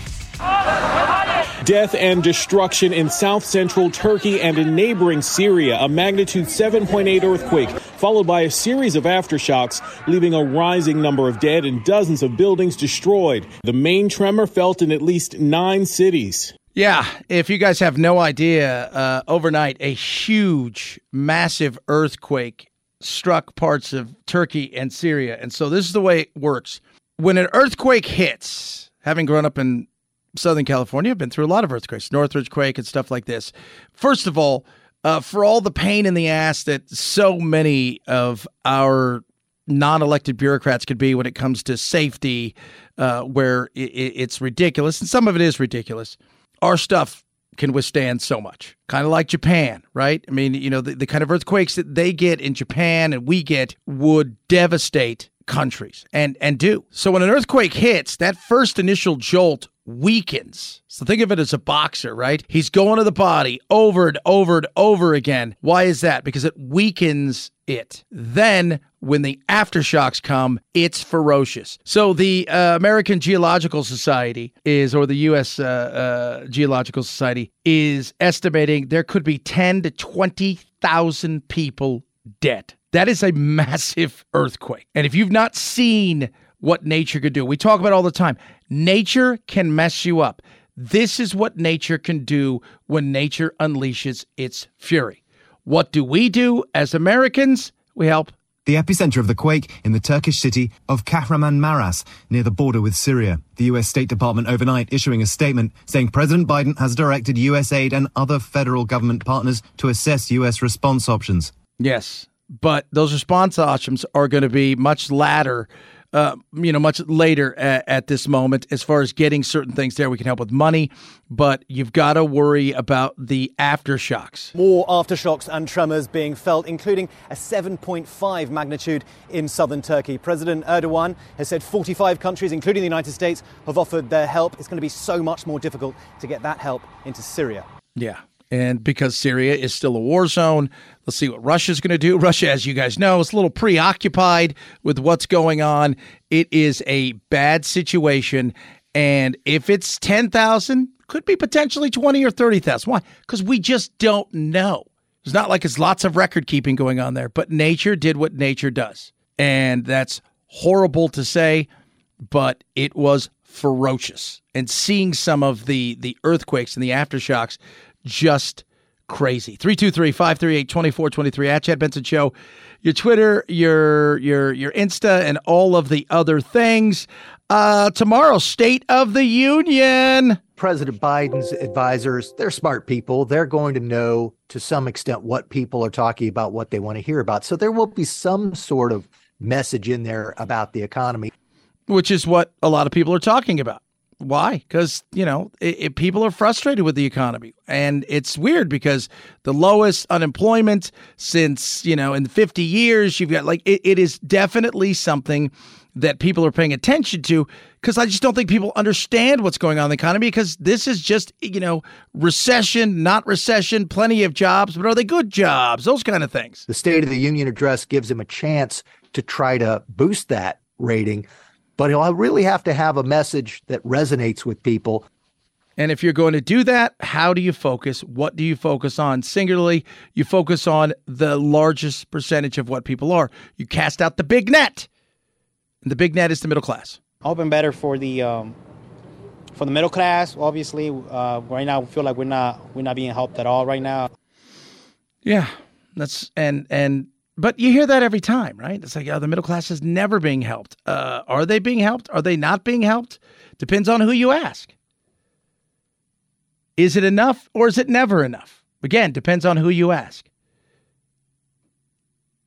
Death and destruction in south central Turkey and in neighboring Syria. A magnitude 7.8 earthquake, followed by a series of aftershocks, leaving a rising number of dead and dozens of buildings destroyed. The main tremor felt in at least nine cities. Yeah, if you guys have no idea, uh, overnight, a huge, massive earthquake struck parts of Turkey and Syria. And so this is the way it works when an earthquake hits, having grown up in Southern California, I've been through a lot of earthquakes, Northridge quake and stuff like this. First of all, uh, for all the pain in the ass that so many of our non-elected bureaucrats could be when it comes to safety, uh, where it, it's ridiculous, and some of it is ridiculous. Our stuff can withstand so much, kind of like Japan, right? I mean, you know, the, the kind of earthquakes that they get in Japan and we get would devastate countries and and do. So when an earthquake hits, that first initial jolt weakens. So think of it as a boxer, right? He's going to the body over and over and over again. Why is that? Because it weakens it. Then when the aftershocks come, it's ferocious. So the uh, American Geological Society is, or the U.S. Uh, uh, Geological Society is estimating there could be 10 to 20,000 people dead that is a massive earthquake. And if you've not seen what nature could do, we talk about all the time. Nature can mess you up. This is what nature can do when nature unleashes its fury. What do we do as Americans? We help. The epicenter of the quake in the Turkish city of Kahramanmaras, near the border with Syria. The U.S. State Department overnight issuing a statement saying President Biden has directed U.S. aid and other federal government partners to assess U.S. response options. Yes, but those response options are going to be much latter. Uh, you know, much later at, at, this moment, as far as getting certain things there, we can help with money, but you've got to worry about the aftershocks. More aftershocks and tremors being felt, including a 7.5 magnitude in southern Turkey. President Erdogan has said 45 countries, including the United States, have offered their help. It's going to be so much more difficult to get that help into Syria. Yeah, and because Syria is still a war zone, let's see what Russia's going to do. Russia, as you guys know, is a little preoccupied with what's going on. It is a bad situation. And if it's 10,000, could be potentially 20 or 30,000. Why? Because we just don't know. It's not like it's lots of record keeping going on there, but nature did what nature does. And that's horrible to say, but it was ferocious. And seeing some of the the earthquakes and the aftershocks just crazy. 323-538-2423 at Chad Benson Show. Your Twitter, your your your Insta, and all of the other things. Uh, tomorrow, State of the Union. President Biden's advisors, they're smart people. They're going to know to some extent what people are talking about, what they want to hear about. So there will be some sort of message in there about the economy. Which is what a lot of people are talking about Why? Because you know it, it, people are frustrated with the economy, and it's weird because the lowest unemployment since you know in 50 years. You've got like it, it is definitely something that people are paying attention to because I just don't think people understand what's going on in the economy because this is just, you know, recession, not recession, plenty of jobs, but are they good jobs? Those kind of things. The State of the Union address gives him a chance to try to boost that rating, but he'll really have to have a message that resonates with people. And if you're going to do that, how do you focus? What do you focus on? Singularly, you focus on the largest percentage of what people are. You cast out the big net and the big net is the middle class. Hoping better for the um, for the middle class. Obviously, uh, right now we feel like we're not we're not being helped at all right now. Yeah, that's and and but you hear that every time, right? It's like, oh, the middle class is never being helped. Uh, are they being helped? Are they not being helped? Depends on who you ask. Is it enough or is it never enough? Again, depends on who you ask.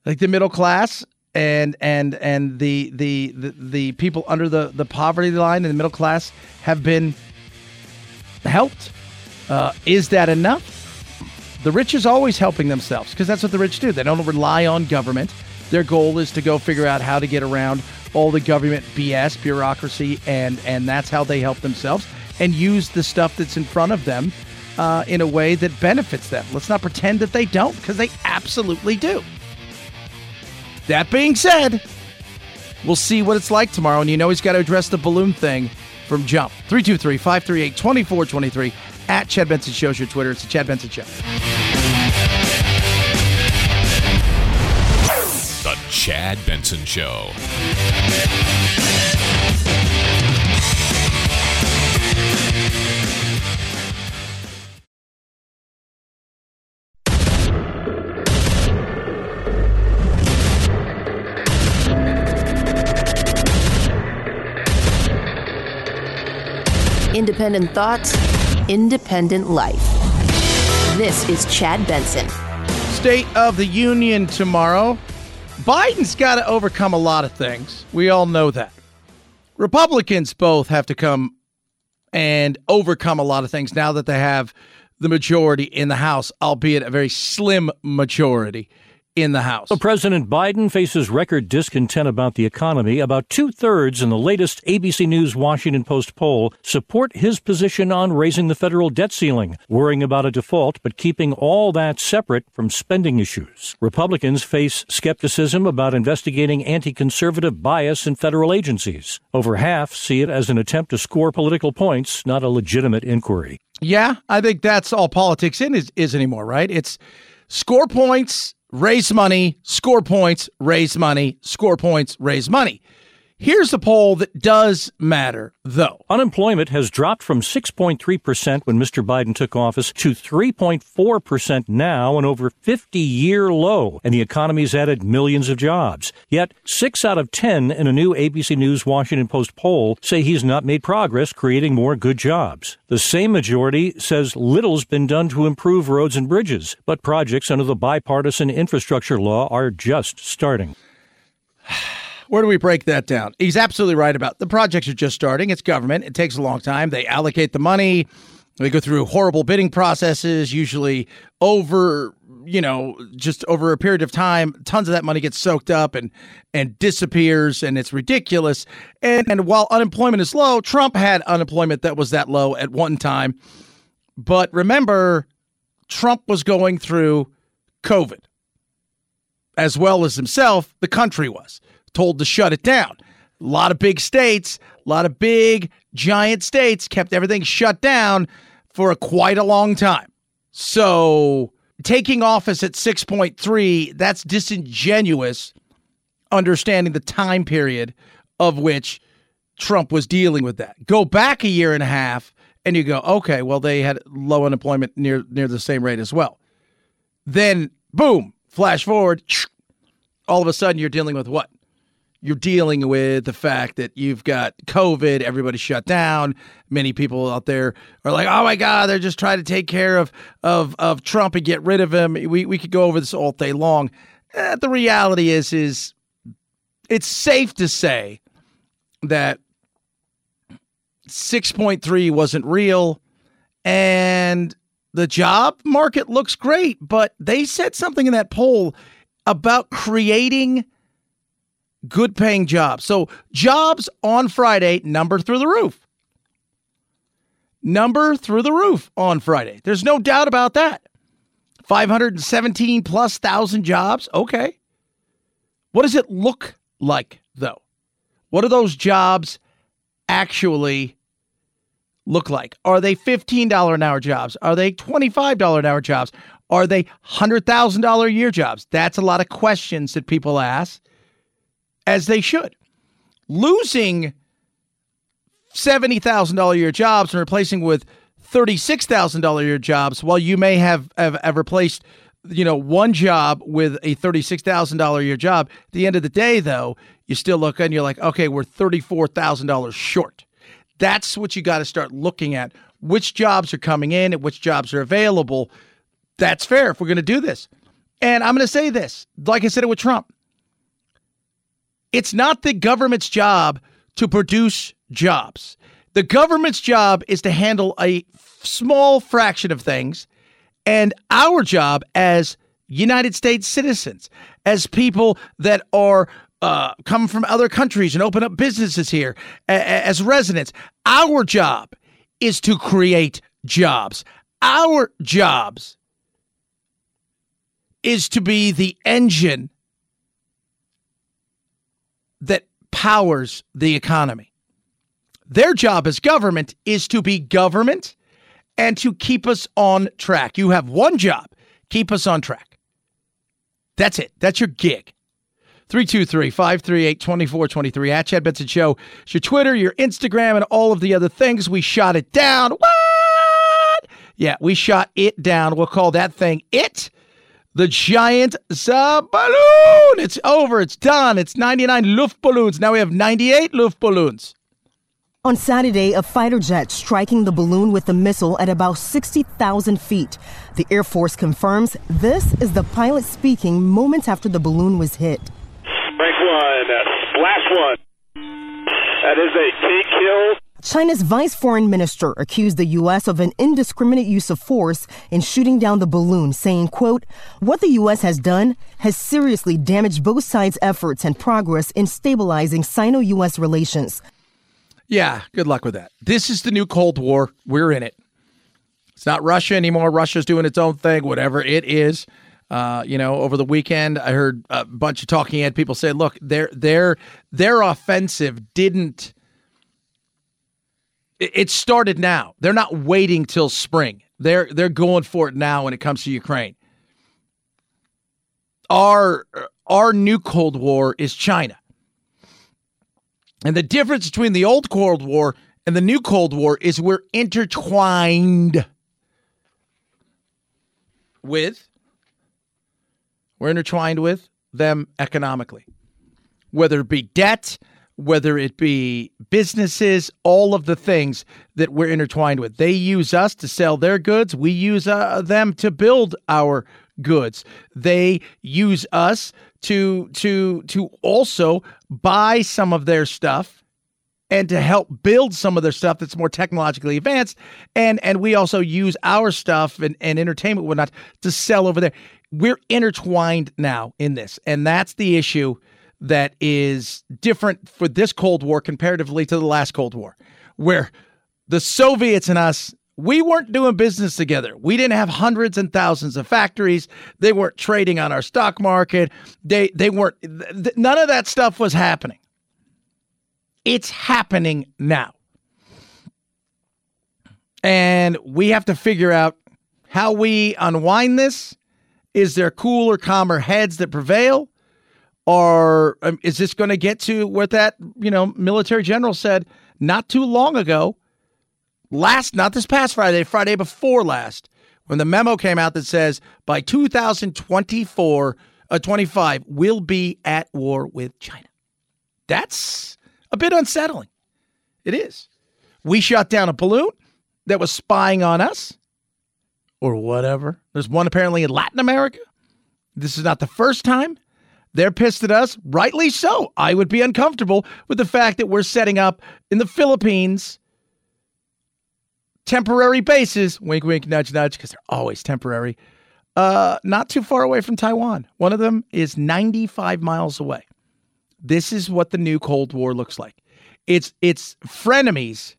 Like the middle class and and and the the the, the people under the the poverty line and the middle class have been helped. Uh, is that enough? The rich is always helping themselves because that's what the rich do. They don't rely on government. Their goal is to go figure out how to get around all the government BS, bureaucracy, and and that's how they help themselves and use the stuff that's in front of them uh, in a way that benefits them. Let's not pretend that they don't because they absolutely do. That being said, we'll see what it's like tomorrow. And you know he's got to address the balloon thing from Jump. 323 538 2423 at Chad Benson Show's your Twitter. It's the Chad Benson Show. The Chad Benson Show. Independent thoughts, independent life. This is Chad Benson. State of the Union tomorrow. Biden's got to overcome a lot of things. We all know that. Republicans both have to come and overcome a lot of things now that they have the majority in the House, albeit a very slim majority in the House. So President Biden faces record discontent about the economy. About two thirds in the latest ABC News Washington Post poll support his position on raising the federal debt ceiling, worrying about a default, but keeping all that separate from spending issues. Republicans face skepticism about investigating anti conservative bias in federal agencies. Over half see it as an attempt to score political points, not a legitimate inquiry. Yeah, I think that's all politics in is, is anymore, right? It's score points raise money, score points, raise money, score points, raise money. Here's a poll that does matter, though. Unemployment has dropped from 6.3% when Mr. Biden took office to 3.4% now, an over 50 year low, and the economy's added millions of jobs. Yet, 6 out of 10 in a new ABC News Washington Post poll say he's not made progress creating more good jobs. The same majority says little's been done to improve roads and bridges, but projects under the bipartisan infrastructure law are just starting. Where do we break that down? He's absolutely right about the projects are just starting. It's government. It takes a long time. They allocate the money. They go through horrible bidding processes, usually over, you know, just over a period of time, tons of that money gets soaked up and and disappears and it's ridiculous. And and while unemployment is low, Trump had unemployment that was that low at one time. But remember, Trump was going through COVID as well as himself, the country was told to shut it down. A lot of big states, a lot of big, giant states kept everything shut down for a, quite a long time. So taking office at 6.3, that's disingenuous, understanding the time period of which Trump was dealing with that. Go back a year and a half, and you go, okay, well, they had low unemployment near near the same rate as well. Then, boom, flash forward, all of a sudden you're dealing with what? You're dealing with the fact that you've got COVID, everybody's shut down. Many people out there are like, "Oh my God, they're just trying to take care of of of Trump and get rid of him." We we could go over this all day long. Eh, the reality is, is it's safe to say that 6.3 wasn't real. And the job market looks great, but they said something in that poll about creating good paying jobs. So, jobs on Friday, number through the roof. Number through the roof on Friday. There's no doubt about that. 517 plus thousand jobs. Okay. What does it look like, though? What do those jobs actually look like? Are they $15 an hour jobs? Are they $25 an hour jobs? Are they $100,000 a year jobs? That's a lot of questions that people ask, as they should. Losing $70,000 a year jobs and replacing with $36,000 a year jobs, while you may have, have, have replaced you know one job with a $36,000 a year job, at the end of the day, though, you still look and you're like, okay, we're $34,000 short. That's what you got to start looking at. Which jobs are coming in and which jobs are available. That's fair if we're going to do this. And I'm going to say this, like I said it with Trump. It's not the government's job to produce jobs. The government's job is to handle a small fraction of things. And our job as United States citizens, as people that are uh, come from other countries and open up businesses here as residents. Our job is to create jobs. Our jobs is to be the engine that powers the economy. Their job as government is to be government and to keep us on track. You have one job keep us on track. That's it. That's your gig. 323 538 2423 at Chad Benson Show. It's your Twitter, your Instagram, and all of the other things. We shot it down. What? Yeah, we shot it down. We'll call that thing it. The giant balloon. It's over. It's done. It's 99 Luftballons. Now we have 98 Luftballons. On Saturday, a fighter jet striking the balloon with a missile at about 60,000 feet. The Air Force confirms this is the pilot speaking moments after the balloon was hit. Rank one, uh, splash one. That is a T kill. China's vice foreign minister accused the U.S. of an indiscriminate use of force in shooting down the balloon, saying, quote, what the U.S. has done has seriously damaged both sides' efforts and progress in stabilizing Sino-U.S. relations. Yeah, good luck with that. This is the new Cold War. We're in it. It's not Russia anymore. Russia's doing its own thing, whatever it is. Uh, you know, over the weekend, I heard a bunch of talking head people say, "Look, their their their offensive didn't. It started now. They're not waiting till spring. They're they're going for it now when it comes to Ukraine. Our our new Cold War is China, and the difference between the old Cold War and the new Cold War is we're intertwined with we're intertwined with them economically, whether it be debt, whether it be businesses, all of the things that we're intertwined with. They use us to sell their goods, we use uh, them to build our goods. They use us to to to also buy some of their stuff and to help build some of their stuff that's more technologically advanced and and we also use our stuff and, and entertainment whatnot to sell over there we're intertwined now in this. And that's the issue that is different for this Cold War comparatively to the last Cold War, where the Soviets and us, we weren't doing business together. We didn't have hundreds and thousands of factories. They weren't trading on our stock market. They they weren't th- none of that stuff was happening. It's happening now. And we have to figure out how we unwind this is there cooler, calmer heads that prevail? Or um, is this going to get to what that, you know, military general said not too long ago, last, not this past Friday, Friday before last, when the memo came out that says by 2024, uh, 25, we'll be at war with China. That's a bit unsettling. It is. We shot down a balloon that was spying on us or whatever. There's one apparently in Latin America. This is not the first time. They're pissed at us, rightly so. I would be uncomfortable with the fact that we're setting up in the Philippines temporary bases, wink, wink, nudge, nudge, because they're always temporary, uh, not too far away from Taiwan. One of them is 95 miles away. This is what the new Cold War looks like. It's it's frenemies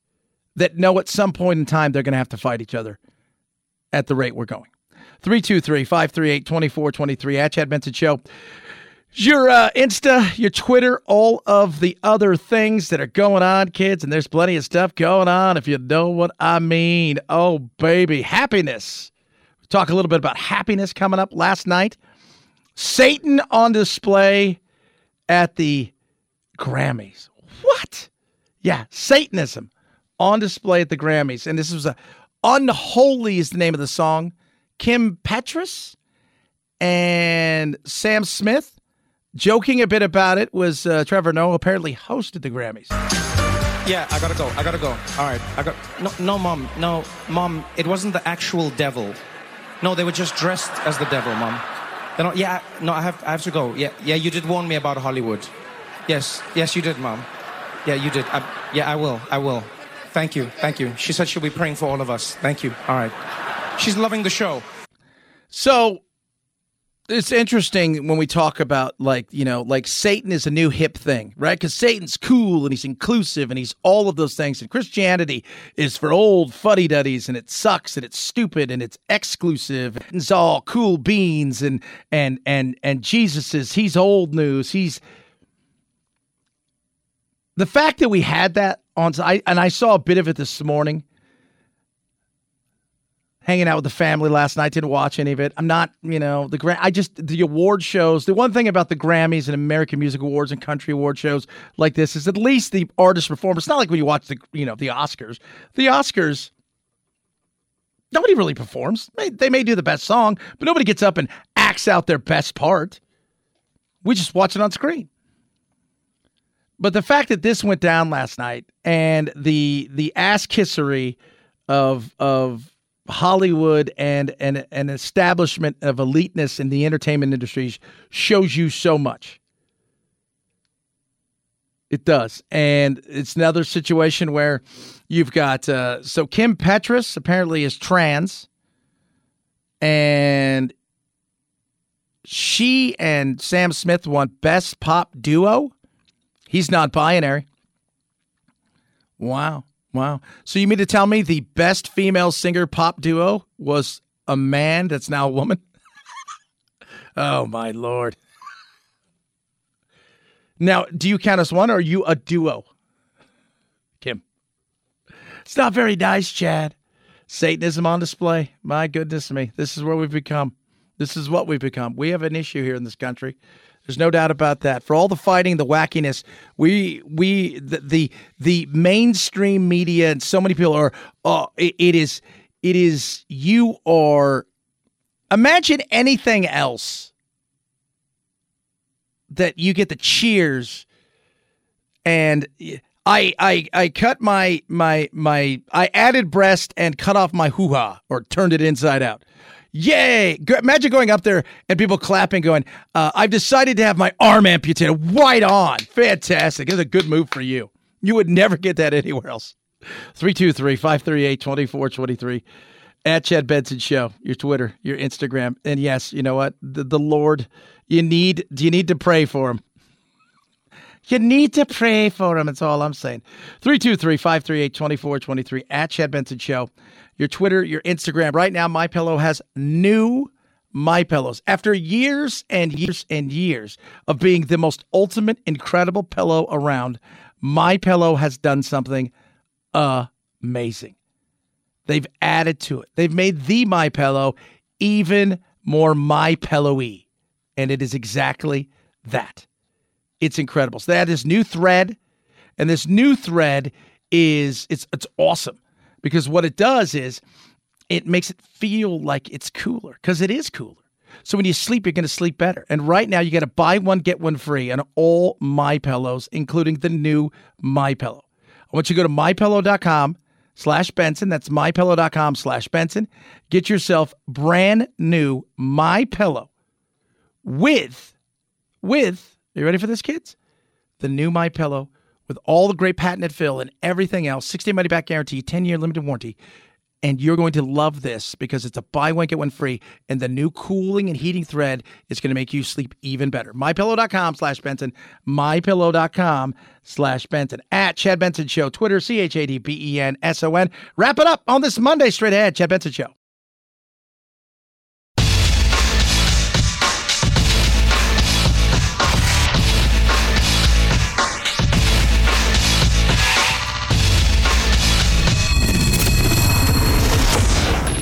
that know at some point in time they're going to have to fight each other at the rate we're going. 323 538 2423 at Chad Benson Show. Your uh, Insta, your Twitter, all of the other things that are going on, kids, and there's plenty of stuff going on if you know what I mean. Oh, baby, happiness. Talk a little bit about happiness coming up last night. Satan on display at the Grammys. What? Yeah, Satanism on display at the Grammys. And this was a Unholy is the name of the song. Kim Petras and Sam Smith joking a bit about it was uh, Trevor Noah apparently hosted the Grammys. Yeah, I gotta go. I gotta go. All right, I got no, no, mom, no, mom. It wasn't the actual devil. No, they were just dressed as the devil, mom. They're not, yeah, no, I have, I have to go. Yeah, yeah, you did warn me about Hollywood. Yes, yes, you did, mom. Yeah, you did. I, yeah, I will. I will. Thank you. Thank you. She said she'll be praying for all of us. Thank you. All right. She's loving the show. So it's interesting when we talk about like you know like satan is a new hip thing right? Because satan's cool and he's inclusive and he's all of those things. And christianity is for old fuddy-duddies and it sucks and it's stupid and it's exclusive. And it's all cool beans and and and and jesus is he's old news. He's the fact that we had that on I, and i saw a bit of it this morning hanging out with the family last night. Didn't watch any of it. I'm not, you know, the grand. I just the award shows. The one thing about the Grammys and American Music Awards and country award shows like this is at least the artist perform. It's not like when you watch the, you know, the Oscars. The Oscars. Nobody really performs. They, they may do the best song, but nobody gets up and acts out their best part. We just watch it on screen. But the fact that this went down last night and the the ass kissery of of Hollywood and an an establishment of eliteness in the entertainment industry shows you so much. It does, and it's another situation where you've got uh, so Kim Petras apparently is trans, and she and Sam Smith won Best Pop Duo. He's not binary. Wow. Wow. So you mean to tell me the best female singer pop duo was a man that's now a woman? oh my lord. Now, do you count as one or are you a duo? Kim. It's not very nice, Chad. Satanism on display. My goodness me. This is where we've become. This is what we've become. We have an issue here in this country. There's no doubt about that. For all the fighting, the wackiness, we we the the, the mainstream media and so many people are. Uh, it, it is it is you are. Imagine anything else that you get the cheers and I I I cut my my my I added breast and cut off my hoo ha or turned it inside out. Yay! Imagine going up there and people clapping, going, uh, I've decided to have my arm amputated. Right on. Fantastic. It's a good move for you. You would never get that anywhere else. 323 538 2423 at Chad Benson Show, your Twitter, your Instagram. And yes, you know what? The, the Lord, you need, do you need to pray for him? You need to pray for him. That's all I'm saying. 323 538 2423 at Chad Benson Show your Twitter, your Instagram. Right now, My Pillow has new My Pillows. After years and years and years of being the most ultimate, incredible pillow around, My Pillow has done something amazing. They've added to it. They've made the My Pillow even more My Pillowy, and it is exactly that. It's incredible. So they had this new thread, and this new thread is it's it's awesome because what it does is it makes it feel like it's cooler because it is cooler. So when you sleep, you're going to sleep better. And right now, you got to buy one get one free on all my pillows, including the new My Pillow. I want you to go to mypillow.com slash Benson. That's mypillow.com slash Benson. Get yourself brand new My Pillow with with. Are you ready for this, kids? The new My Pillow with all the great patented fill and everything else, 60 money back guarantee, 10 year limited warranty. and you're going to love this because it's a buy one get one free, and the new cooling and heating thread is going to make you sleep even better. MyPillow.com slash Benson, MyPillow.com slash Benson. At Chad Benson Show, Twitter, C H A D B E N S O N. Wrap it up on this Monday straight ahead, Chad Benson Show.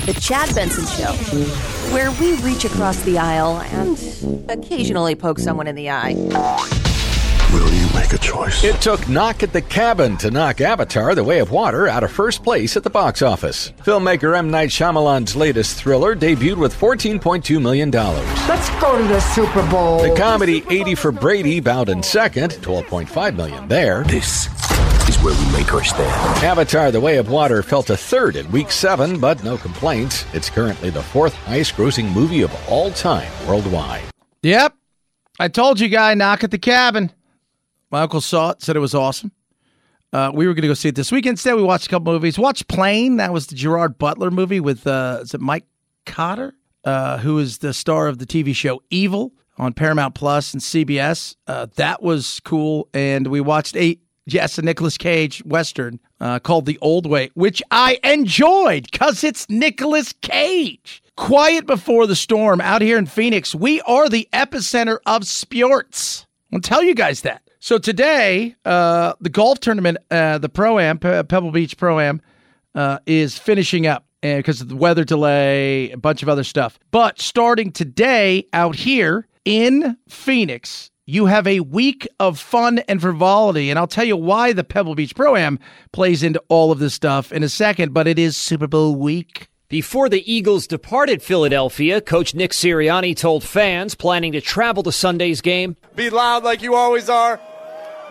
The Chad Benson Show, where we reach across the aisle and occasionally poke someone in the eye. Will you make a choice? It took Knock at the Cabin to knock Avatar The Way of Water out of first place at the box office. Filmmaker M. Night Shyamalan's latest thriller debuted with $14.2 million. Let's go to the Super Bowl. The comedy 80 for Brady bowed in second, 12.5 million there. This is where we make our stand. Avatar The Way of Water fell to third in week seven, but no complaints. It's currently the fourth highest grossing movie of all time worldwide. Yep. I told you, guy, knock at the cabin. My uncle saw it, said it was awesome. Uh, we were going to go see it this weekend. Instead, we watched a couple movies. Watched Plane. That was the Gerard Butler movie with, uh, is it Mike Colter? Uh, who is the star of the TV show Evil on Paramount Plus and CBS. Uh, that was cool. And we watched a, yes, a Nicolas Cage Western uh, called The Old Way, which I enjoyed because it's Nicolas Cage. Quiet before the storm out here in Phoenix. We are the epicenter of sports. I'll tell you guys that. So today, uh, the golf tournament, uh, the Pro Am, Pebble Beach Pro Am, uh, is finishing up because of the weather delay, a bunch of other stuff. But starting today out here in Phoenix, you have a week of fun and frivolity. And I'll tell you why the Pebble Beach Pro Am plays into all of this stuff in a second, but it is Super Bowl week. Before the Eagles departed Philadelphia, Coach Nick Sirianni told fans planning to travel to Sunday's game Be loud like you always are.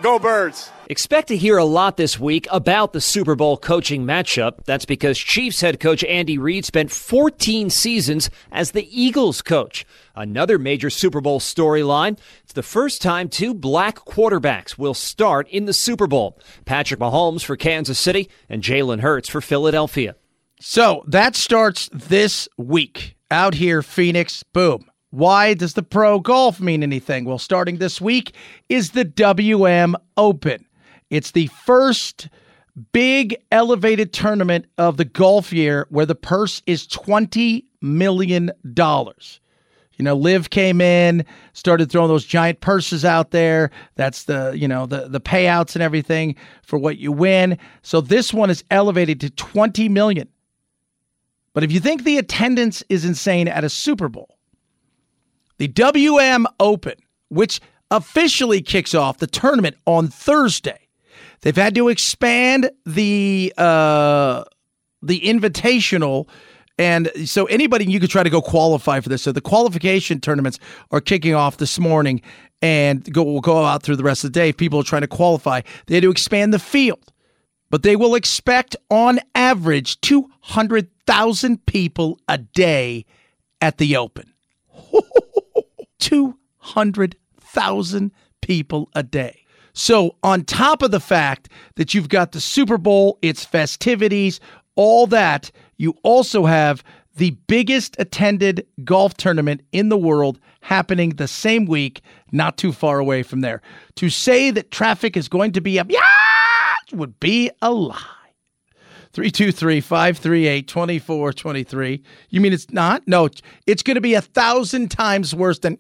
Go Birds. Expect to hear a lot this week about the Super Bowl coaching matchup. That's because Chiefs head coach Andy Reid spent 14 seasons as the Eagles coach. Another major Super Bowl storyline. It's the first time two black quarterbacks will start in the Super Bowl. Patrick Mahomes for Kansas City and Jalen Hurts for Philadelphia. So that starts this week out here, Phoenix. Boom. Why does the pro golf mean anything? Well, starting this week is the WM Open. It's the first big elevated tournament of the golf year where the purse is $20 million. You know, Liv came in, started throwing those giant purses out there. That's the, you know, the the payouts and everything for what you win. So this one is elevated to 20 million. But if you think the attendance is insane at a Super Bowl, the WM Open, which officially kicks off the tournament on Thursday, they've had to expand the uh, the invitational, and so anybody you could try to go qualify for this. So the qualification tournaments are kicking off this morning, and go will go out through the rest of the day. If people are trying to qualify, they had to expand the field, but they will expect on average two hundred thousand people a day at the Open. 200,000 people a day. So, on top of the fact that you've got the Super Bowl, its festivities, all that, you also have the biggest attended golf tournament in the world happening the same week, not too far away from there. To say that traffic is going to be up, yeah, would be a lie. 323 538 2423. You mean it's not? No, it's going to be a thousand times worse than.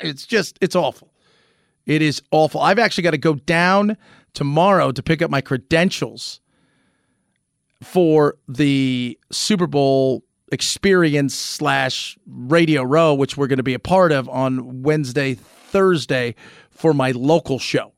It's just, it's awful. It is awful. I've actually got to go down tomorrow to pick up my credentials for the Super Bowl experience slash Radio Row, which we're going to be a part of on Wednesday, Thursday for my local show.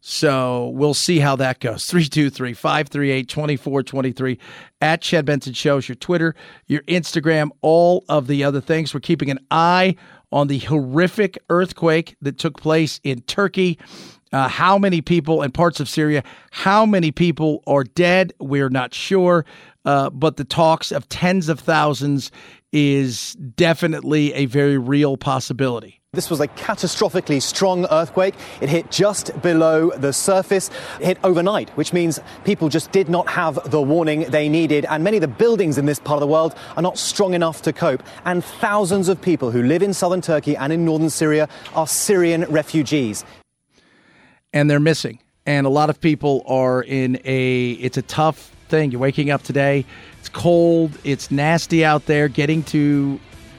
So we'll see how that goes. 323 538 2423 at Chad Benson Shows, your Twitter, your Instagram, all of the other things. We're keeping an eye on the horrific earthquake that took place in Turkey. Uh, how many people in parts of Syria, how many people are dead? We're not sure. Uh, but the talks of tens of thousands is definitely a very real possibility. This was a catastrophically strong earthquake. It hit just below the surface. It hit overnight, which means people just did not have the warning they needed. And many of the buildings in this part of the world are not strong enough to cope. And thousands of people who live in southern Turkey and in northern Syria are Syrian refugees. And they're missing. And a lot of people are in a, it's a tough thing. You're waking up today, it's cold, it's nasty out there, getting to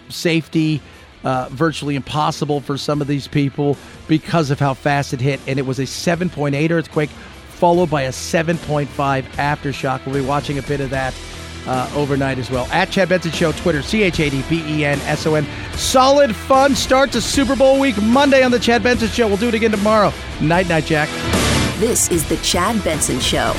safety uh, virtually impossible for some of these people because of how fast it hit. And it was a 7.8 earthquake followed by a 7.5 aftershock. We'll be watching a bit of that uh, overnight as well. At Chad Benson Show, Twitter, C H A D B E N S O N. Solid, fun start to Super Bowl week Monday on The Chad Benson Show. We'll do it again tomorrow. Night, night, Jack. This is The Chad Benson Show.